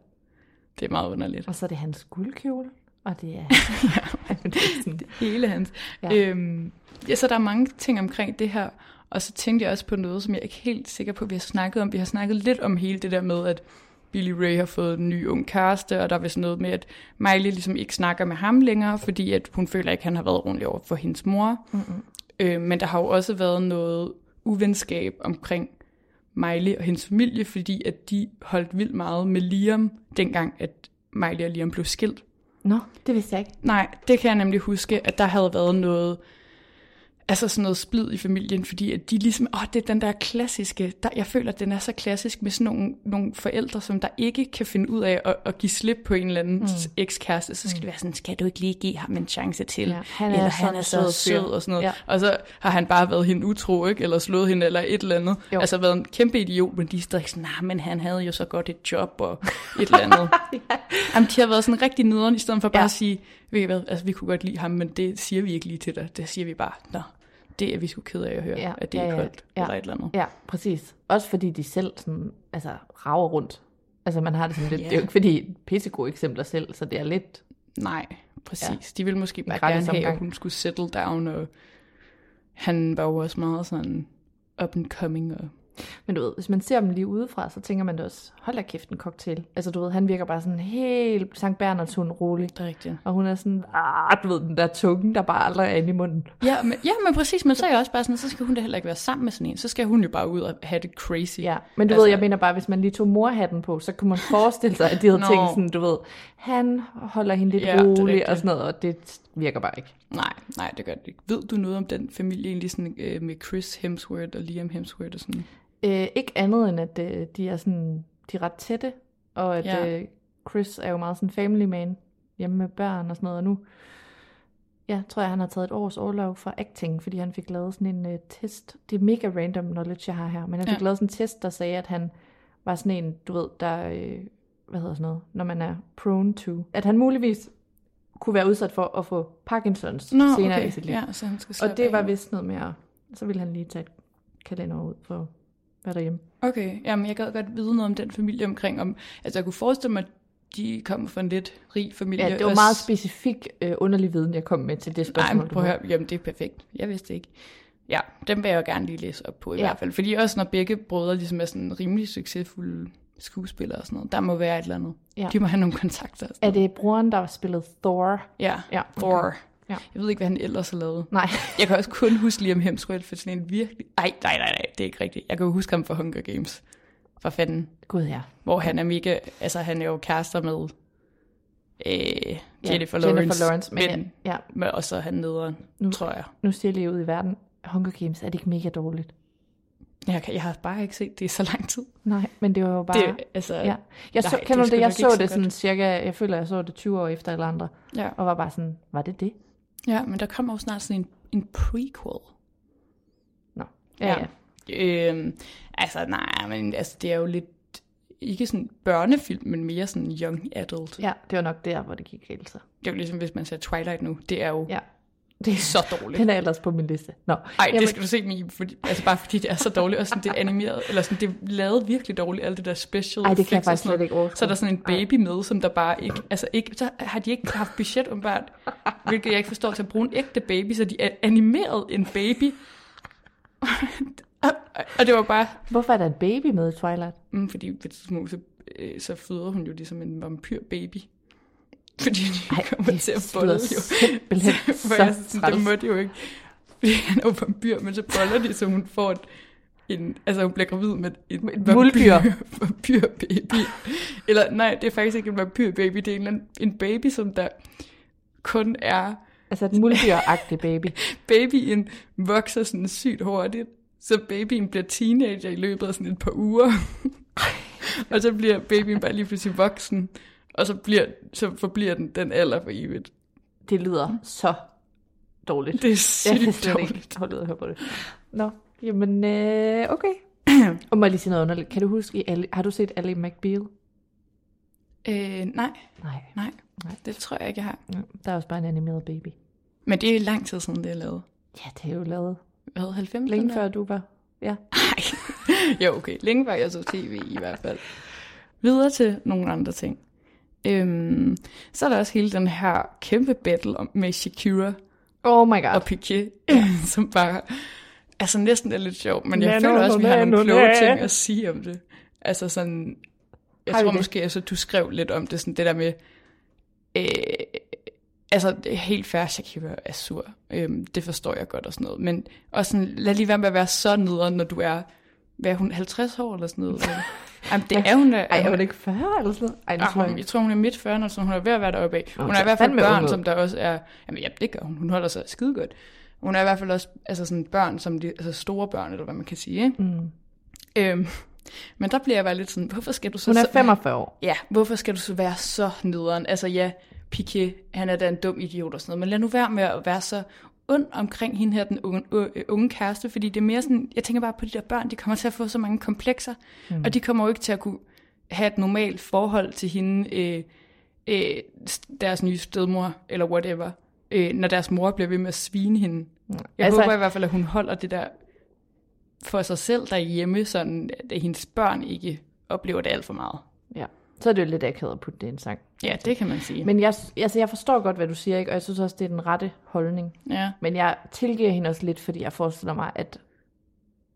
det er meget underligt. Og så er det hans guldkjole. Og det er... det er sådan, Hele hans. Ja. Ja. Øhm, ja, så der er mange ting omkring det her. Og så tænkte jeg også på noget, som jeg ikke er helt sikker på, vi har snakket om. Vi har snakket lidt om hele det der med, at Billy Ray har fået en ny ung kæreste, og der er vist noget med, at Miley ligesom ikke snakker med ham længere, fordi at hun føler ikke, at han har været ordentlig over for hendes mor. Mm-hmm. Øh, men der har jo også været noget uvenskab omkring Miley og hendes familie, fordi at de holdt vildt meget med Liam, dengang at Miley og Liam blev skilt. Nå, det vidste jeg ikke. Nej, det kan jeg nemlig huske, at der havde været noget... altså sådan noget splid i familien, fordi at de ligesom, åh, det er den der klassiske, der, jeg føler, at den er så klassisk med sådan nogle, nogle forældre, som der ikke kan finde ud af at, at give slip på en eller anden mm. ekskæreste, så skal det være sådan, skal du ikke lige give ham en chance til, Ja, han er eller han er så sød og sådan noget, Ja. og så har han bare været hende utro, ikke? eller slået hende, eller et eller andet, Jo. altså været en kæmpe idiot, men de er stadig sådan, nej, men han havde jo så godt et job, og et eller andet. Jamen, de har været sådan rigtig nederen, i stedet for bare Ja. at sige, ved I hvad, altså vi kunne godt lide ham, men det siger vi ikke lige til dig. Det siger vi bare, nå, det er vi sgu ked af at høre, Ja, at det ja, er koldt, ja. eller et eller andet. Ja, præcis. Også fordi de selv sådan, altså, rager rundt. Altså man har det sådan lidt, Ja. det er jo ikke fordi pissegode eksempler selv, så det er lidt, Nej, præcis. Ja. De ville måske bare gerne have, at hun skulle settle down, og han var jo også meget sådan up and coming. Og... men du ved, hvis man ser dem lige udefra, så tænker man da også, hold da kæft en cocktail. Altså du ved, han virker bare sådan helt Sankt Bernards hund rolig. Det er rigtigt. Og hun er sådan, ah, du ved, den der tunge, der bare aldrig er inde i munden. Ja, men, ja, men præcis, men så er jeg også bare sådan, så skal hun da heller ikke være sammen med sådan en. Så skal hun jo bare ud og have det crazy. Ja, men du altså, Altså- ved, jeg mener bare, hvis man lige tog morhatten på, så kunne man forestille sig, at de havde Nå. tænkt sådan, du ved, han holder hende lidt Ja, rolig og sådan noget, og det virker bare ikke. Nej, nej, det gør det ikke. Ved du noget om den familie egentlig sådan, øh, med Chris Hemsworth og Liam Hemsworth og sådan? Øh, ikke andet end, at øh, de er sådan, de er ret tætte, og at Ja. øh, Chris er jo meget sådan family man, hjemme med børn og sådan noget, og nu ja, tror jeg, han har taget et års overlov fra acting, fordi han fik lavet sådan en øh, test. Det er mega random knowledge, jeg har her, men han fik Ja. lavet sådan en test, der sagde, at han var sådan en, du ved, der, øh, hvad hedder sådan noget, når man er prone to, at han muligvis kunne være udsat for at få Parkinsons Nå, senere okay. i sit liv. Ja, så han skal og det var vist noget med at, så ville han lige tage et kalender ud for være derhjemme. Okay, jamen jeg gad godt vide noget om den familie omkring, om, altså jeg kunne forestille mig, at de kommer fra en lidt rig familie. Ja, det var og meget specifik øh, underlig viden, jeg kom med til det Nej, spørgsmål. men prøv at høre, jamen det er perfekt. Jeg vidste ikke. Ja, dem vil jeg jo gerne lige læse op på i Ja. hvert fald. Fordi også når begge brødre ligesom er sådan rimelig succesfulde skuespillere og sådan noget, der må være et eller andet. Ja. De må have nogle kontakter. Er det broren, der spillede Thor? Ja, Ja, Thor. Ja. Jeg ved ikke, hvad han ellers har lavet. Nej. Jeg kan også kun huske Liam Hemsworth for sådan en virkelig... Ej, nej, nej, nej, det er ikke rigtigt. Jeg kan jo huske ham fra Hunger Games. For fanden. Gud ja. Hvor han er mega... Altså, han er jo kærester med... Øh, Jennifer, ja, Lawrence. Jennifer Lawrence. Men, men, ja, men også er han nederen, Nu- tror jeg. nu siger jeg lige ud i verden, Hunger Games er det ikke mega dårligt. Jeg, jeg har bare ikke set det i så lang tid. Nej, men det var jo bare... Det, altså, ja. Jeg så, nej, kan det det, jeg så så det sådan godt. cirka, jeg føler, jeg så det 20 år efter eller andre, ja. og var bare sådan, var det det? Ja, men der kommer jo snart sådan en, en prequel. Nå, ja, ja. Øhm, altså, nej, men altså, det er jo lidt... Ikke sådan børnefilm, men mere sådan young adult. Ja, det var nok der, hvor det gik galt så. Det er jo ligesom, hvis man ser Twilight nu. Det er jo Ja. Det er så dårligt. Den er ellers på min liste. Nå, Ej, det skal du se mig, fordi, altså bare fordi det er så dårligt, og sådan, det er animeret, eller sådan, det er lavet virkelig dårligt, alt det der special Ej, det kan jeg faktisk slet ikke overskue. Så er der sådan en baby med, som der bare ikke, altså ikke, så har de ikke haft budget om børn, hvilket jeg ikke forstår til at bruge en ægte baby, så de er animeret en baby. og, det var bare, Hvorfor er der en baby med i Twilight? mm, fordi et tidspunkt, så, øh, så føder hun jo ligesom en vampyrbaby. Fordi de Ej, kommer til at bolle jo. simpelthen Hvor så jeg sådan, det må de jo ikke. Fordi han er jo vampyr, men så boller de, så hun får et, en, altså hun bliver gravid med en, Et muldyr. vampyrbaby. Eller nej, det er faktisk ikke en vampyrbaby, det er en, en baby, som der kun er, Altså et muldyr-agtig baby. babyen vokser sådan sygt hurtigt, så babyen bliver teenager i løbet af sådan et par uger. og så bliver babyen bare lige pludselig voksen, og så, bliver, så forbliver den den alder for evigt. Det lyder så dårligt. Det er jeg sygt kan slet dårligt. at høre på det. Nå, jamen øh, okay. og må jeg lige sige noget underligt. Kan du huske, i Ali, har du set Ali McBeal? Øh, nej, Nej. nej, Nej. det tror jeg ikke, jeg har. Ja, Der er også bare en animeret baby. Men det er lang tid siden, det er lavet. Ja, det er jo lavet Hvad, 90? længe før du var. Ja. Nej. jo, okay. Længe før jeg så tv i hvert fald. Videre til nogle andre ting. Øhm, så er der også hele den her kæmpe battle med Shakira Oh my god. og Piqué, ja. som bare altså næsten er lidt sjov, men jeg Nano, føler også, at vi har nogle kloge ting at sige om det. Altså sådan, jeg Har tror det? måske, altså, du skrev lidt om det, sådan det der med, øh, altså det helt fair, Shakira er sur, øhm, det forstår jeg godt og sådan noget, men også sådan, lad lige være med at være så nederen, når du er, hvad er hun, 50 år eller sådan noget? Eller? Jamen, det er hun da. Ej, er hun ikke 40 eller sådan noget? Ej, det Ah, tror jeg hun, jeg tror, hun er midt 40'erne, så hun er ved at være deroppe af. Hun er i hvert fald børn, som der også er... Jamen, ja, det gør hun. Hun holder sig skide godt. Hun er i hvert fald også altså sådan børn, som de, altså store børn, eller hvad man kan sige. Ikke? Mm. Øhm, men der bliver jeg bare lidt sådan, hvorfor skal du så... Hun er så- 45 år. Ja, hvorfor skal du så være så nederen? Altså ja, Piqué, han er da en dum idiot og sådan noget, men lad nu være med at være så ond omkring hende her, den unge, unge kæreste, fordi det er mere sådan, jeg tænker bare på de der børn, de kommer til at få så mange komplekser, mm. og de kommer jo ikke til at kunne have et normalt forhold til hende, øh, øh, deres nye stedmor, eller whatever, øh, når deres mor bliver ved med at svine hende. Jeg Altså- altså, håber i hvert fald, at hun holder det der for sig selv derhjemme, sådan at hendes børn ikke oplever det alt for meget. Ja. Så er det jo lidt akavet at putte det i en sang. Ja, det kan man sige. Men jeg, altså, jeg forstår godt, hvad du siger, ikke? og jeg synes også, det er den rette holdning. ja. Men jeg tilgiver hende også lidt, fordi jeg forestiller mig, at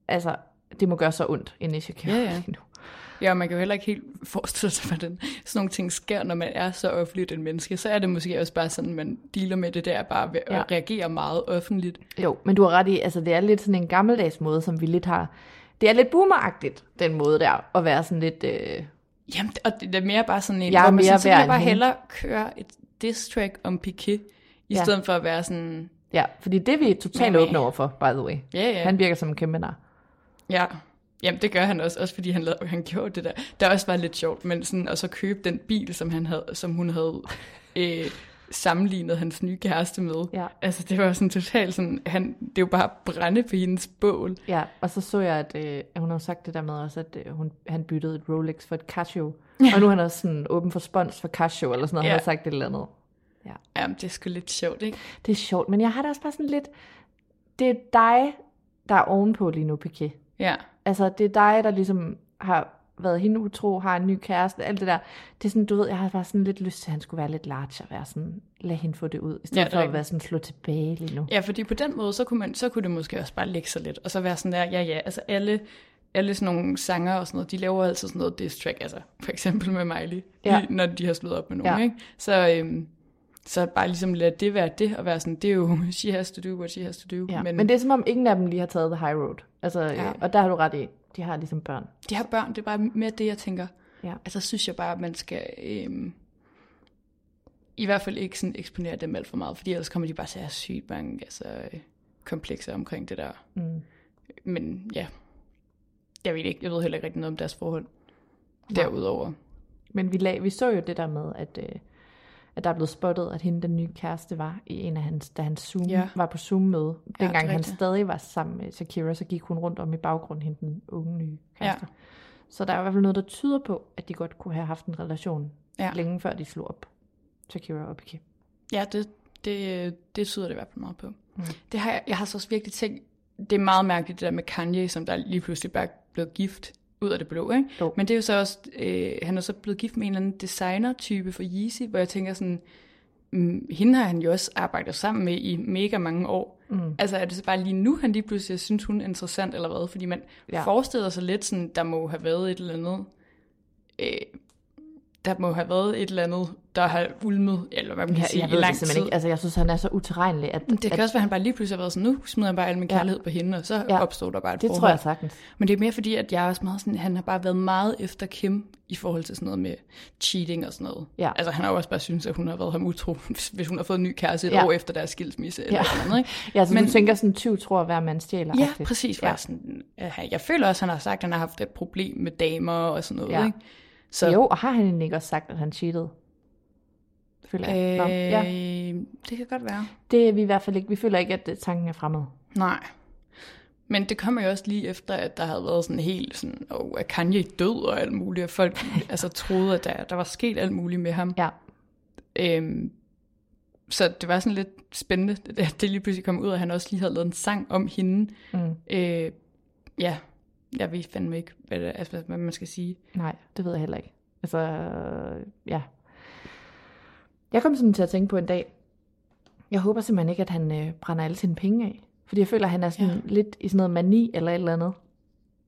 altså, det må gøre så ondt inde i Shakira Ja, ja. nu. ja, man kan jo heller ikke helt forestille sig, hvordan sådan nogle ting sker, når man er så offentligt en menneske. Så er det måske også bare sådan, man dealer med det der, bare ved at Ja. reagere meget offentligt. Jo, men du har ret i, altså det er lidt sådan en gammeldags måde, som vi lidt har... Det er lidt boomeragtigt, den måde der, at være sådan lidt... Øh, Jamen, og det er mere bare sådan en, Jeg er hvor man siger, så jeg bare hellere køre et diss track om Piqué, i Ja. stedet for at være sådan, ja, fordi det er vi totalt Men, øh, åbne over for, by the way. ja, ja. Han virker som en kæmpe nar. Ja, Jamen det gør han også, også fordi han, lavede, han gjorde det der. Der også var lidt sjovt, men sådan, og så købe den bil, som, han havde, som hun havde øh, sammenlignet hans nye kæreste med. Ja. Altså det var sådan totalt sådan, han, det er jo bare brænde på hendes bål. Ja, og så så jeg, at, øh, hun har sagt det der med også, at øh, hun, han byttede et Rolex for et Casio. Ja. Og nu er han også sådan åben for spons for Casio, eller sådan noget. Ja. Ja. Han har sagt et eller andet. Jamen det er sgu lidt sjovt, ikke? Det er sjovt, men jeg har da også bare sådan lidt... Det er dig, der er ovenpå lige nu, Piqué. Ja. Altså, det er dig, der ligesom har været hende utro, har en ny kæreste, alt det der. Det er sådan, du ved, jeg har bare sådan lidt lyst til, at han skulle være lidt large og være sådan, lad hende få det ud, i stedet Ja, for at være sådan, slå tilbage lige nu. Ja, fordi på den måde, så kunne, man, så kunne det måske også bare lægge sig lidt, og så være sådan der, ja ja, altså alle, alle sådan nogle sanger og sådan noget, de laver altid sådan noget diss track, altså for eksempel med Miley, Ja. når de har slået op med nogen, ja. ikke? Så, øhm, så bare ligesom lade det være det, og være sådan, det er jo, she has to do what she has to do. Ja, men, men det er som om, ingen af dem lige har taget the high road. Altså, ja. Øh, og der har du ret i, de har ligesom børn. de her børn, det er bare mere det, jeg tænker. Ja. Altså synes jeg bare, at man skal øhm, i hvert fald ikke sådan eksponere dem alt for meget, fordi ellers kommer de bare til at have sygt mange altså, øh, komplekser omkring det der. Mm. Men ja, jeg ved ikke, jeg ved heller ikke rigtig noget om deres forhold derudover. Men vi, lag, vi så jo det der med, at, øh, at der er blevet spottet, at hende, den nye kæreste, var i en af hans, da han Zoom, ja. Ja. var på Zoom-møde. Ja, Dengang er han stadig var sammen med Shakira, så gik hun rundt om i baggrunden, hende den unge nye kæreste. Ja. Så der er i hvert fald noget, der tyder på, at de godt kunne have haft en relation ja. Ja. længe før de slog op. Shakira og Piqué. Ja, det, det, det tyder det i hvert fald meget på. Mm. Det har jeg, jeg har så også virkelig tænkt, det er meget mærkeligt det der med Kanye, som der lige pludselig bare blev gift ud af det blå, ikke? Jo. Men det er jo så også, øh, han er så blevet gift med en eller anden designer-type for Yeezy, hvor jeg tænker sådan, mm, hende har han jo også arbejdet sammen med i mega mange år. Mm. Altså er det så bare lige nu, han lige pludselig synes, hun er interessant eller hvad? Fordi man Ja. forestiller sig lidt sådan, der må have været et eller andet, øh, der må have været et eller andet, der har ulmet, eller hvad man kan Jeg, sige, jeg i ved det lang simpelthen tid. ikke. Altså, jeg synes, han er så utilregnelig, at, Det kan at også være, at han bare lige pludselig har været sådan, nu smider han bare al min Ja. kærlighed på hende, og så Ja. ja. opstår der bare et det forhold. tror jeg sagtens. Men det er mere fordi, at jeg er også meget sådan, han har bare været meget efter Kim i forhold til sådan noget med cheating og sådan noget. Ja. Altså han har jo også bare syntes, at hun har været ham utro, hvis hun har fået en ny kæreste et Ja. ja. år efter deres skilsmisse. Eller Ja. ja. andet, ikke? Ja, så Men, du tænker sådan, 20 tror, hver mand stjæler. Ja, præcis. Ja. Ja. Sådan, jeg føler også, at han har sagt, at han har haft et problem med damer og sådan noget. Ja. Ja. Ikke? Så. Jo, og har han ikke også sagt, at han cheatede? Føler jeg. Nå, øh, ja. det kan godt være. Det er vi i hvert fald ikke. Vi føler ikke, at øh, tanken er fremmed. Nej. Men det kommer jo også lige efter, at der havde været sådan helt sådan, og at Kanye død og alt muligt, og folk altså, troede, at der, der var sket alt muligt med ham. Ja. Øhm, så det var sådan lidt spændende, at det lige pludselig kom ud, at han også lige havde lavet en sang om hende. Mm. Øh, ja, jeg ved fandme ikke, hvad, det, altså, hvad man skal sige. Nej, det ved jeg heller ikke. Altså, ja. Jeg kom sådan til at tænke på en dag, jeg håber simpelthen ikke, at han øh, brænder alle sine penge af. Fordi jeg føler, at han er sådan ja. Lidt i sådan noget mani eller et eller andet.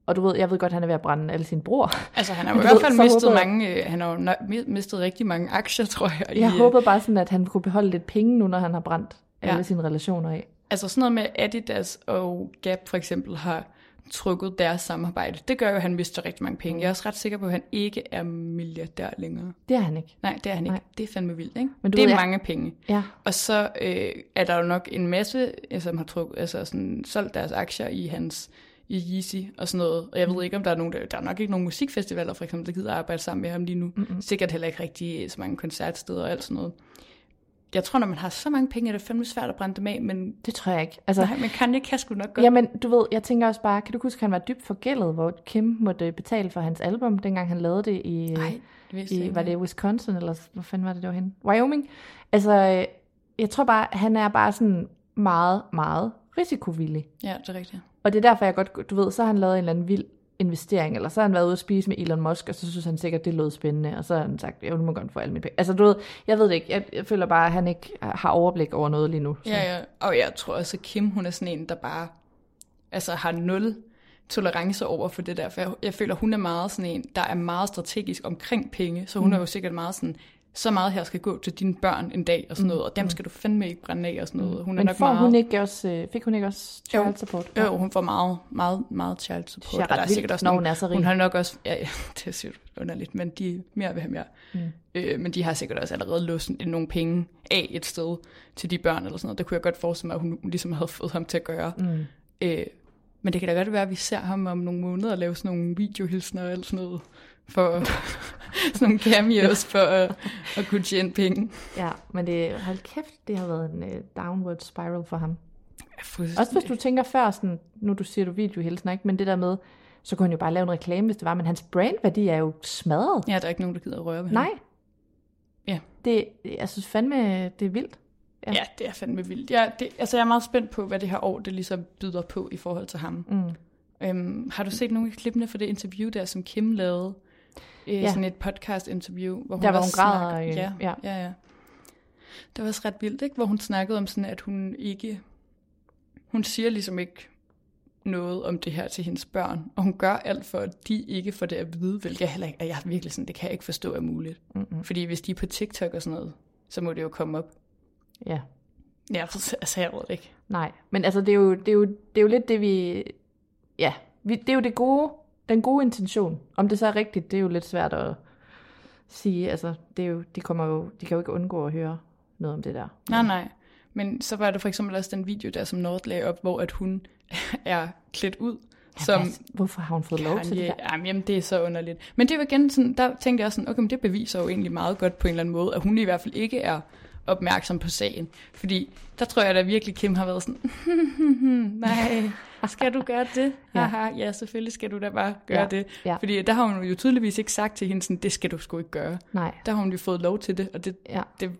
Og du ved, jeg ved godt, at han er ved at brænde alle sine bror. Altså, han har jo i hvert fald mistet håber mange, øh, han har jo mistet rigtig mange aktier, tror jeg. Jeg i, øh, håber bare sådan, at han kunne beholde lidt penge nu, når han har brændt Ja. alle sine relationer af. Altså sådan noget med Adidas og Gap for eksempel har trukket deres samarbejde. Det gør jo, at han mister rigtig mange penge. Jeg er også ret sikker på, at han ikke er milliardær længere. Det er han ikke. Nej, det er han ikke. Nej. Det er fandme vildt, ikke? Men du det er ved, jeg- mange penge. Ja. Og så øh, er der jo nok en masse, som har trukket, altså sådan, solgt deres aktier i hans i Yeezy og sådan noget. Og jeg ved ikke, om der er nogen, der, der er nok ikke nogen musikfestivaler, for eksempel, der gider arbejde sammen med ham lige nu. Mm-hmm. Sikkert heller ikke rigtig så mange koncertsteder og alt sådan noget. Jeg tror, når man har så mange penge, er det fandme svært at brænde dem af, men, Det tror jeg ikke. Altså, nej, men Kanye kan sgu nok godt. Jamen, du ved, jeg tænker også bare, kan du huske, at han var dybt forgældet, hvor Kim måtte betale for hans album, dengang han lavede det i, Nej, det jeg i var det Wisconsin, eller hvor fanden var det, det var henne? Wyoming. Altså, øh, jeg tror bare, han er bare sådan meget, meget risikovillig. Ja, det er rigtigt. Og det er derfor, jeg godt, du ved, så har han lavet en eller anden vild investering, eller så har han været ude at spise med Elon Musk, og så synes han sikkert, det lød spændende, og så har han sagt, jeg må godt få alle mine penge. Altså, du ved, jeg ved det ikke, jeg, jeg føler bare, at han ikke har overblik over noget lige nu. Så. Ja, ja. Og jeg tror også, at Kim, hun er sådan en, der bare altså, har nul tolerance over for det der. For jeg, jeg føler, hun er meget sådan en, der er meget strategisk omkring penge. Så hun mm. er jo sikkert meget sådan, så meget her skal gå til dine børn en dag og sådan noget, og dem skal du fandme ikke brænde af og sådan noget. Hun er Men nok får meget... hun ikke også, øh, fik hun ikke også child Jo. support? Jo, hun får meget, meget, meget child support. Det er og der ret vildt, når nogle- hun er så rig. Hun har nok også, ja, ja det er sygt underligt, men de er mere ved ham, ja. Mm. Øh, men de har sikkert også allerede låst nogle penge af et sted til de børn eller sådan noget. Det kunne jeg godt forestille mig, at hun ligesom havde fået ham til at gøre. Mm. Øh, men det kan da godt være, at vi ser ham om nogle måneder lave sådan nogle videohilsner og alt sådan noget. For sådan nogle cameos for at, at kunne tjene penge. Ja, men det, hold kæft, det har været en uh, downward spiral for ham. Også hvis du tænker før, sådan, nu du siger du videohilsen, ikke? men det der med, så kunne han jo bare lave en reklame, hvis det var, men hans brandværdi er jo smadret. Ja, der er ikke nogen, der gider at røre ved ham. Nej. Ja. Det, jeg synes fandme, det er vildt. Ja, det er fandme vildt. Jeg, det, altså, jeg er meget spændt på, hvad det her år det ligesom byder på i forhold til ham. Mm. Øhm, har du set nogle af klippene fra det interview der, som Kim lavede? Øh, Ja. Sådan et podcast-interview, hvor hun Der, hvor også hun græder, øh, Ja, ja. ja, ja. Det var også ret vildt, ikke? Hvor hun snakkede om sådan, at hun ikke... Hun siger ligesom ikke noget om det her til hendes børn, og hun gør alt for, at de ikke får det at vide, hvilket jeg heller ikke, jeg virkelig sådan, det kan jeg ikke forstå er muligt. Mm-hmm. Fordi hvis de er på TikTok og sådan noget, så må det jo komme op. Ja, Ja, altså jeg ved det ikke. nej. Men altså, det er jo, det er jo, det er jo lidt det, vi... Ja, vi, det er jo det gode, den gode intention. Om det så er rigtigt, det er jo lidt svært at sige. Altså, det er jo, de, kommer jo, de kan jo ikke undgå at høre noget om det der. Nej, nej. Men så var der for eksempel også den video der, som Nord lagde op, hvor at hun er klædt ud som Hvad- Hvorfor har hun fået lov til det der? Jamen, jamen, det er så underligt. Men det var igen sådan, der tænkte jeg sådan, okay, men det beviser jo egentlig meget godt på en eller anden måde, at hun i hvert fald ikke er opmærksom på sagen. Fordi der tror jeg da virkelig, Kim har været sådan, nej, skal du gøre det? Ja. Haha, ja, selvfølgelig skal du da bare gøre Ja, det. ja. Fordi der har hun jo tydeligvis ikke sagt til hende sådan, det skal du sgu ikke gøre. Nej, Der har hun jo fået lov til det, og det, ja. det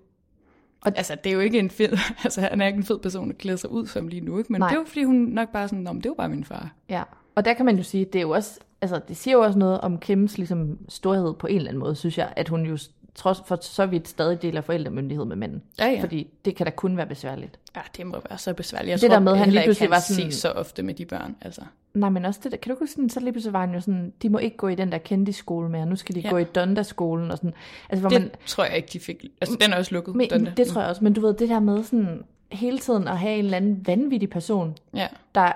og, altså, det er jo ikke en fed, altså, han er ikke en fed person at klæde sig ud som lige nu, ikke? Men Nej. Det er jo, fordi hun nok bare sådan, det er jo bare min far. Ja, og der kan man jo sige, det er jo også, altså det siger jo også noget om Kims ligesom storhed på en eller anden måde, synes jeg, at hun jo trods for så vidt stadig deler forældremyndighed med mænden. Ja, ja. Fordi det kan da kun være besværligt. Ja, det må være så besværligt. Jeg Det tror der med, han lige pludselig var sådan- så ofte med de børn, altså. Nej, men også det der, kan du huske sådan, så lige pludselig var han jo sådan, de må ikke gå i den der kendisskole mere, nu skal de ja. Gå i Donda-skolen og sådan. Altså, hvor Det man, tror jeg ikke, de fik. Altså, den er også lukket. men, Donda. det tror jeg også, men du ved, det der med sådan, hele tiden at have en eller anden vanvittig person, Ja. der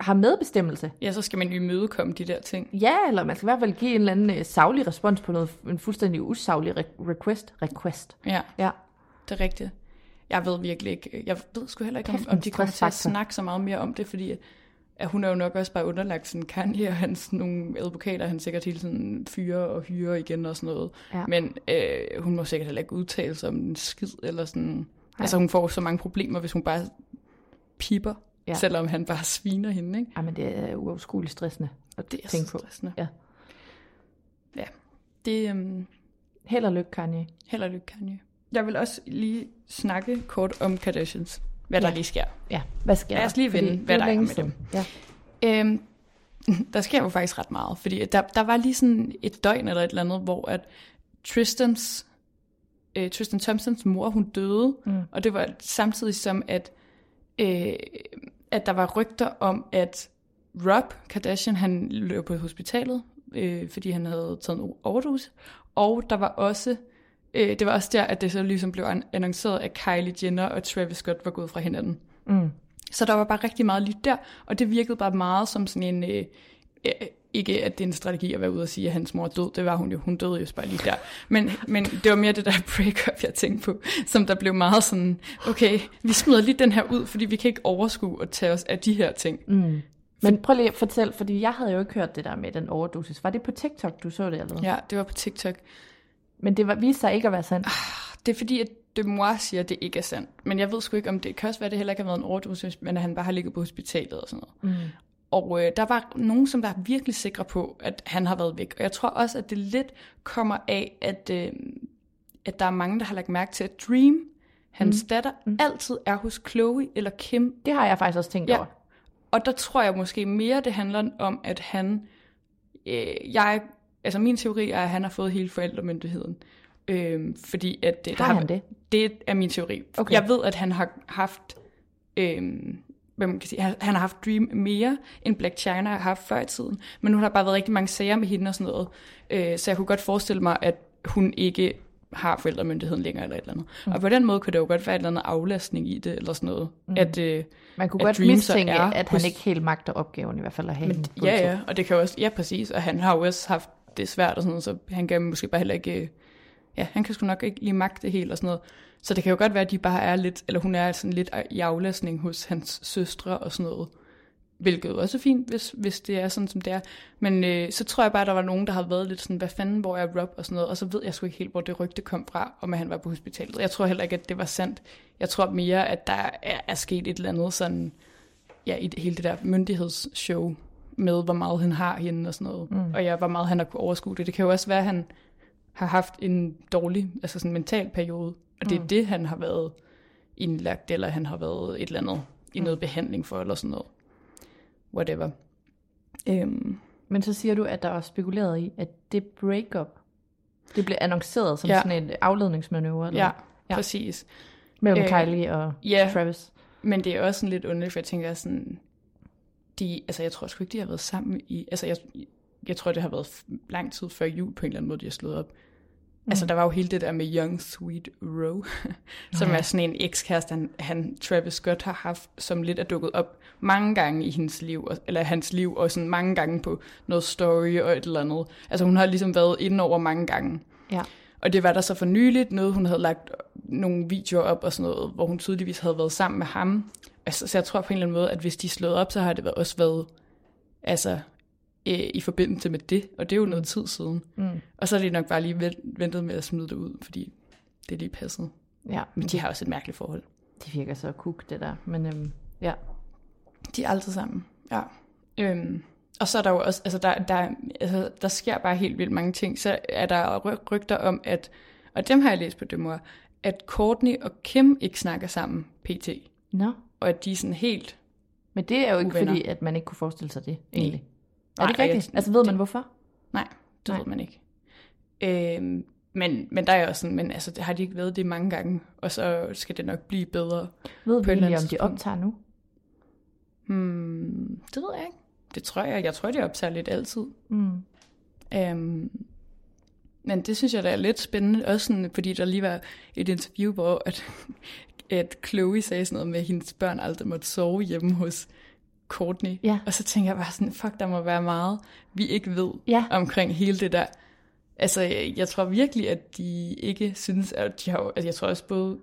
har medbestemmelse. ja, så skal man jo imødekomme de der ting. Ja, eller man skal i hvert fald give en eller anden øh, saglig respons på noget, en fuldstændig usaglig re- request. Request. Ja, Ja. det er rigtigt. Jeg ved virkelig ikke, jeg ved sgu heller ikke, om, om de kommer til at snakke så meget mere om det, fordi at hun er jo nok også bare underlagt sådan Kanye og hans nogle advokater, han sikkert hele tiden fyre og hyre igen og sådan noget. Ja. Men øh, hun må sikkert heller ikke udtale sig om en skid, eller sådan. Altså hun får så mange problemer, hvis hun bare piper, Ja. selvom han bare sviner hende, ikke? Ej, men det er uoverskueligt stressende at Det er tænke på. stressende. Ja. Ja, det øhm, Held og lykke, Kanye. held og lykke, Kanye. Jeg vil også lige snakke kort om Kardashians, hvad der Ja. lige sker. Ja, hvad sker Lad os der? lige vende, hvad der er med siden. dem. Ja. Øhm, der sker jo faktisk ret meget, fordi der, der var lige sådan et døgn eller et eller andet, hvor at Tristans, øh, Tristan Thompsons mor, hun døde, mm. og det var samtidig som, at, øh, at der var rygter om, at Rob Kardashian, han løb på hospitalet, øh, fordi han havde taget en overdose, og der var også, øh, det var også der, at det så ligesom blev an- annonceret, at Kylie Jenner og Travis Scott var gået fra hinanden. Mm. Så der var bare rigtig meget lige der, og det virkede bare meget som sådan en... Øh, ikke at det er en strategi at være ude og sige, at hans mor er død, det var hun jo, hun døde jo bare lige der. Men, men det var mere det der breakup, jeg tænkte på, som der blev meget sådan, okay, vi smider lige den her ud, fordi vi kan ikke overskue at tage os af de her ting. Mm. Men prøv lige at fortælle, fordi jeg havde jo ikke hørt det der med den overdosis. Var det på TikTok, du så det eller Ja, det var på TikTok. Men det var, viste sig ikke at være sandt. Det er fordi, at Demois siger, at det ikke er sandt. Men jeg ved sgu ikke, om det kan også være, at det heller ikke har været en overdosis, men at han bare har ligget på hospitalet og sådan noget. Mm. Og øh, der var nogen, som der er virkelig sikre på, at han har været væk. Og jeg tror også, at det lidt kommer af, at, øh, at der er mange, der har lagt mærke til, at Dream, hans mm. datter, mm. altid er hos Chloe eller Kim. Det har jeg faktisk også tænkt ja. over. Og der tror jeg måske mere, det handler om, at han... Øh, jeg, altså min teori er, at han har fået hele forældremyndigheden. Øh, fordi at... Har, har han det? Det er min teori. Okay. Jeg ved, at han har haft... Øh, hvad man kan sige, han, han har haft Dream mere, end Black China har haft før i tiden. Men nu har der bare været rigtig mange sager med hende og sådan noget. Øh, så jeg kunne godt forestille mig, at hun ikke har forældremyndigheden længere eller et eller andet. Mm. Og på den måde kunne det jo godt være et eller andet aflastning i det, eller sådan noget. Mm. At, øh, Man kunne at godt Dream mistænke, er at han ikke helt magter opgaven, i hvert fald at have Men, Ja, ja, og det kan også, ja præcis, og han har jo også haft det svært og sådan noget, så han kan måske bare heller ikke, ja, han kan sgu nok ikke lige magte helt og sådan noget. Så det kan jo godt være, at de bare er lidt, eller hun er sådan lidt i aflæsning hos hans søstre og sådan noget. Hvilket jo også er fint, hvis, hvis det er sådan, som det er. Men øh, så tror jeg bare, at der var nogen, der har været lidt sådan, hvad fanden, hvor er Rob og sådan noget. Og så ved jeg sgu ikke helt, hvor det rygte kom fra, om at han var på hospitalet. Jeg tror heller ikke, at det var sandt. Jeg tror mere, at der er, er sket et eller andet sådan, ja, i det, hele det der myndighedsshow med, hvor meget han har hende og sådan noget. Mm. Og ja, hvor meget han har kunne overskue det. Det kan jo også være, at han har haft en dårlig, altså sådan mental periode, og det er mm. det, han har været indlagt, eller han har været et eller andet i mm. noget behandling for, eller sådan noget. Whatever. Um, Men så siger du, at der var spekuleret i, at det breakup, det blev annonceret som ja. sådan en afledningsmanøvre? Eller? Ja, ja, præcis. Mellem øh, Kylie og ja, Travis. Men det er også sådan lidt underligt, for jeg tænker sådan, de, altså jeg tror sgu ikke, de har været sammen i, altså jeg, jeg tror, det har været lang tid før jul på en eller anden måde, de har slået op. Mm. Altså, der var jo hele det der med Young Sweet Roe, som ja. er sådan en ekskæreste, han, han, Travis Scott har haft, som lidt er dukket op mange gange i hendes liv, eller hans liv, og sådan mange gange på noget story og et eller andet. Altså, hun har ligesom været inde over mange gange. Ja. Og det var der så for nyligt noget, hun havde lagt nogle videoer op og sådan noget, hvor hun tydeligvis havde været sammen med ham. Altså, så jeg tror på en eller anden måde, at hvis de slået op, så har det også været altså, øh, i forbindelse med det, og det er jo noget tid siden. Mm. Og så er de nok bare lige ventet med at smide det ud, fordi det er lige passet. Ja. Men de har også et mærkeligt forhold. Det virker så kuk, det der. Men øhm, ja. De er altid sammen, ja. Øhm, og så er der jo også, altså der, der, altså der sker bare helt vildt mange ting. Så er der rygter om, at, og dem har jeg læst på det at Courtney og Kim ikke snakker sammen pt. Nå. No. Og at de er sådan helt Men det er jo ikke uvenner. fordi, at man ikke kunne forestille sig det, egentlig. Er det ikke rigtigt? Jeg, altså ved man hvorfor? Nej, det Nej. ved man ikke. Øhm, men, men der er også sådan, men altså, det har de ikke været det mange gange, og så skal det nok blive bedre. Ved vi egentlig, om de optager nu? Hmm, det ved jeg ikke. Det tror jeg. Jeg tror, de optager lidt altid. Mm. Øhm, men det synes jeg, der er lidt spændende, også sådan, fordi der lige var et interview, hvor at, at Chloe sagde sådan noget med, at hendes børn aldrig måtte sove hjemme hos Courtney. Ja. Og så tænker jeg bare sådan, fuck, der må være meget, vi ikke ved ja. omkring hele det der. Altså, jeg, jeg tror virkelig, at de ikke synes, at de har, altså, jeg tror også både,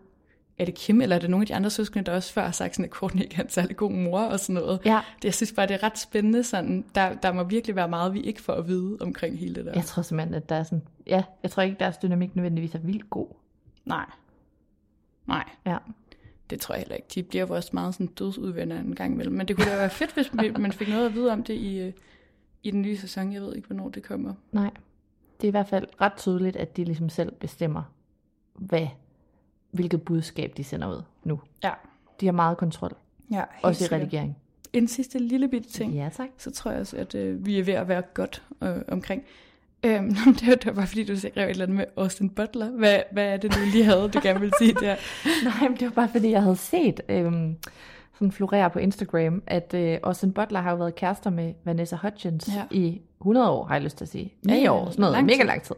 er det Kim, eller er det nogle af de andre søskende, der også før har sagt sådan, at Courtney ikke er en særlig god mor og sådan noget. Ja. Det, jeg synes bare, det er ret spændende sådan, der, der må virkelig være meget, vi ikke får at vide omkring hele det der. Jeg tror simpelthen, at der er sådan, ja, jeg tror ikke, deres dynamik nødvendigvis er vildt god. Nej. Nej. Ja. Det tror jeg heller ikke. De bliver jo også meget sådan dødsudvenner en gang imellem. Men det kunne da være fedt, hvis man fik noget at vide om det i, øh, i den nye sæson. Jeg ved ikke, hvornår det kommer. Nej. Det er i hvert fald ret tydeligt, at de ligesom selv bestemmer, hvad, hvilket budskab de sender ud nu. Ja. De har meget kontrol. Ja, også i redigering. En sidste lille bitte ting. Ja, tak. Så tror jeg også, at øh, vi er ved at være godt øh, omkring. Øhm, det, var, det var bare fordi, du skrev et eller andet med Austin Butler. Hvad, hvad er det, du lige havde, du gerne ville sige der? Nej, men det var bare fordi, jeg havde set øhm, sådan florere på Instagram, at øh, Austin Butler har jo været kærester med Vanessa Hudgens ja. i 100 år, har jeg lyst til at sige. 9 ja, år, sådan noget, lang mega lang tid.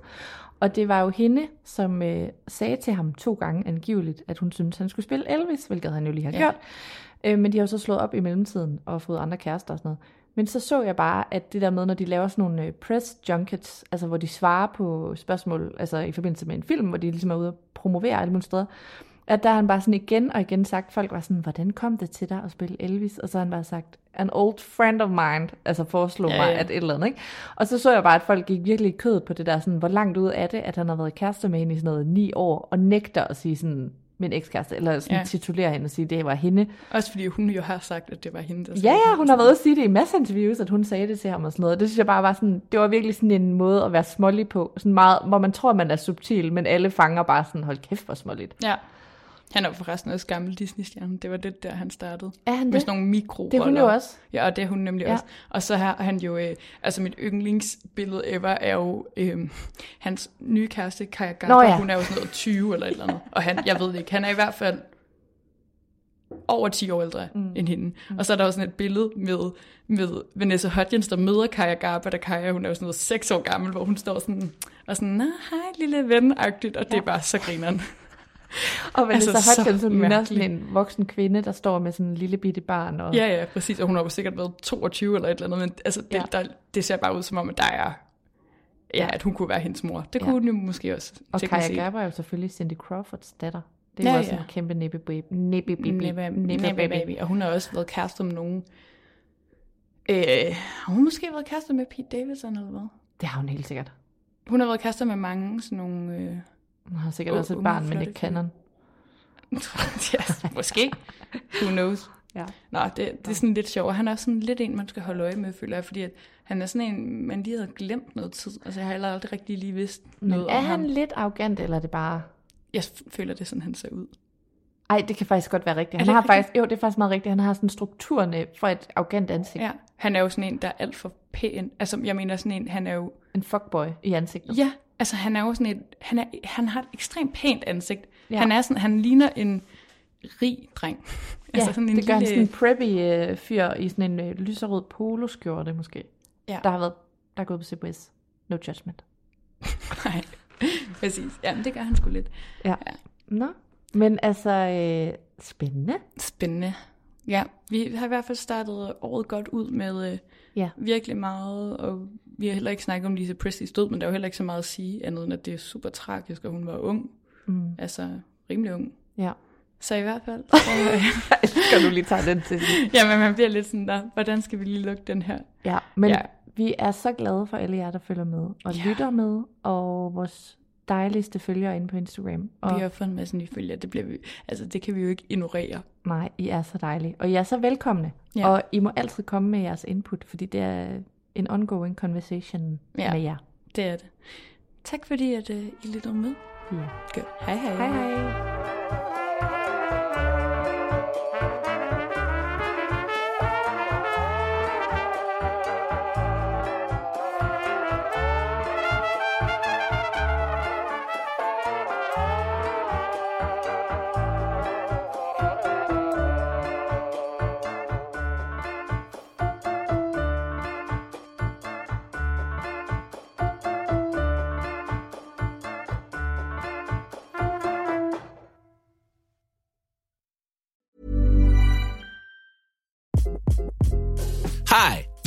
Og det var jo hende, som øh, sagde til ham to gange angiveligt, at hun syntes, han skulle spille Elvis, hvilket han jo lige har Ja. gjort. Øh, men de har jo så slået op i mellemtiden og fået andre kærester og sådan noget. Men så så jeg bare, at det der med, når de laver sådan nogle øh, press junkets, altså hvor de svarer på spørgsmål, altså i forbindelse med en film, hvor de ligesom er ude og promovere alle mulige steder, at der har han bare sådan igen og igen sagt, folk var sådan, hvordan kom det til dig at spille Elvis? Og så har han bare sagt, an old friend of mine, altså foreslog Ja, ja, mig, at et eller andet, ikke? Og så så jeg bare, at folk gik virkelig kød på det der, sådan, hvor langt ud er det, at han har været kæreste med hende i sådan noget ni år, og nægter at sige sådan, min ekskæreste, eller sådan Ja. titulere hende og sige, det var hende. Også fordi hun jo har sagt, at det var hende, der Ja, ja, hun har været ude at sige det i masser af interviews, at hun sagde det til ham og sådan noget. Det synes jeg bare var sådan, det var virkelig sådan en måde at være smålig på, sådan meget, hvor man tror, man er subtil, men alle fanger bare sådan, hold kæft, hvor småligt. Ja. Han er forresten også gammel Disney-stjerne. Det var det, der han startede. Er han Med det? sådan nogle mikro Det er hun jo også. Ja, og det er hun nemlig Ja. ja. også. Og så har han jo, øh, altså mit yndlingsbillede ever er jo øh, hans nye kæreste, Kaja Gabba. Nå ja. Hun er jo sådan noget 20 eller et eller andet. Og han, jeg ved det ikke, han er i hvert fald over 10 år ældre mm. end hende. Mm. Og så er der også sådan et billede med, med Vanessa Hudgens, der møder Kaja Gabba, da Kaja, hun er jo sådan noget 6 år gammel, hvor hun står sådan, og sådan, Nå, hej lille ven-agtigt, og det er bare så grineren. Og Vanessa Altså, så Hudgens, ligner mærkelig. sådan en voksen kvinde, der står med sådan en lille bitte barn. Og... Ja, ja, præcis. Og hun har jo sikkert været 22 eller et eller andet, men altså, det, Ja. der, det ser bare ud som om, at der er... Ja, at hun kunne være hendes mor. Det Ja. kunne hun jo måske også. og Kaja. Gabba er jo selvfølgelig Cindy Crawfords datter. Det er Ja, jo også ja. en kæmpe nippe baby. Nebbe baby. Og hun har også været kæreste med nogen... Øh, har hun måske været kæreste med Pete Davidson eller hvad? Det har hun helt sikkert. Hun har været kæreste med mange sådan nogle... Øh, Hun har sikkert Uh, også et barn med flotte Nick Cannon. ja, måske. Who knows? Ja. Nå, det, det er sådan lidt sjovt. Han er også sådan lidt en, man skal holde øje med, føler jeg, fordi at han er sådan en, man lige havde glemt noget tid. Altså, jeg har heller aldrig rigtig lige vidst Men noget er om han ham. lidt arrogant, eller er det bare... Jeg føler, det er sådan, han ser ud. Ej, det kan faktisk godt være rigtigt. Han det har rigtigt? faktisk, jo, det er faktisk meget rigtigt. Han har sådan strukturerne for et arrogant ansigt. Ja, han er jo sådan en, der er alt for pæn. Altså, jeg mener sådan en, han er jo... En fuckboy i ansigtet. Ja, altså han er jo sådan et... Han, er, han har et ekstremt pænt ansigt. Ja. Han er sådan, han ligner en rig dreng. Ja, altså sådan en det gør han lille, sådan en preppy øh, fyr i sådan en øh, lyserød poloskjorte måske. Ja. Der har været, der er gået på CBS. No judgment. Nej, præcis. Ja, det gør han sgu lidt. Ja. Ja. Nå, men altså, øh, spændende. Spændende. Ja, vi har i hvert fald startet året godt ud med øh, Ja. virkelig meget, og vi har heller ikke snakket om Lisa Presleys død, men der er jo heller ikke så meget at sige, andet end at det er super tragisk, og hun var ung. Mm. Altså, rimelig ung. Ja. Så i hvert fald. Så, øh, Skal du lige tage den til jamen, man bliver lidt sådan der, hvordan skal vi lige lukke den her? Ja, men. Ja. vi er så glade for alle jer, der følger med og Ja. lytter med, og vores dejligste følgere inde på Instagram. Og Vi har fået en masse nye følgere, det, bliver vi, altså, det kan vi jo ikke ignorere. nej, I er så dejlige. Og I er så velkomne. Ja. Og I må altid komme med jeres input, fordi det er en ongoing conversation Ja. med jer. Det er det. Tak fordi, at uh, I lyttede med. Ja. Godt. Hej hej. Hej hej.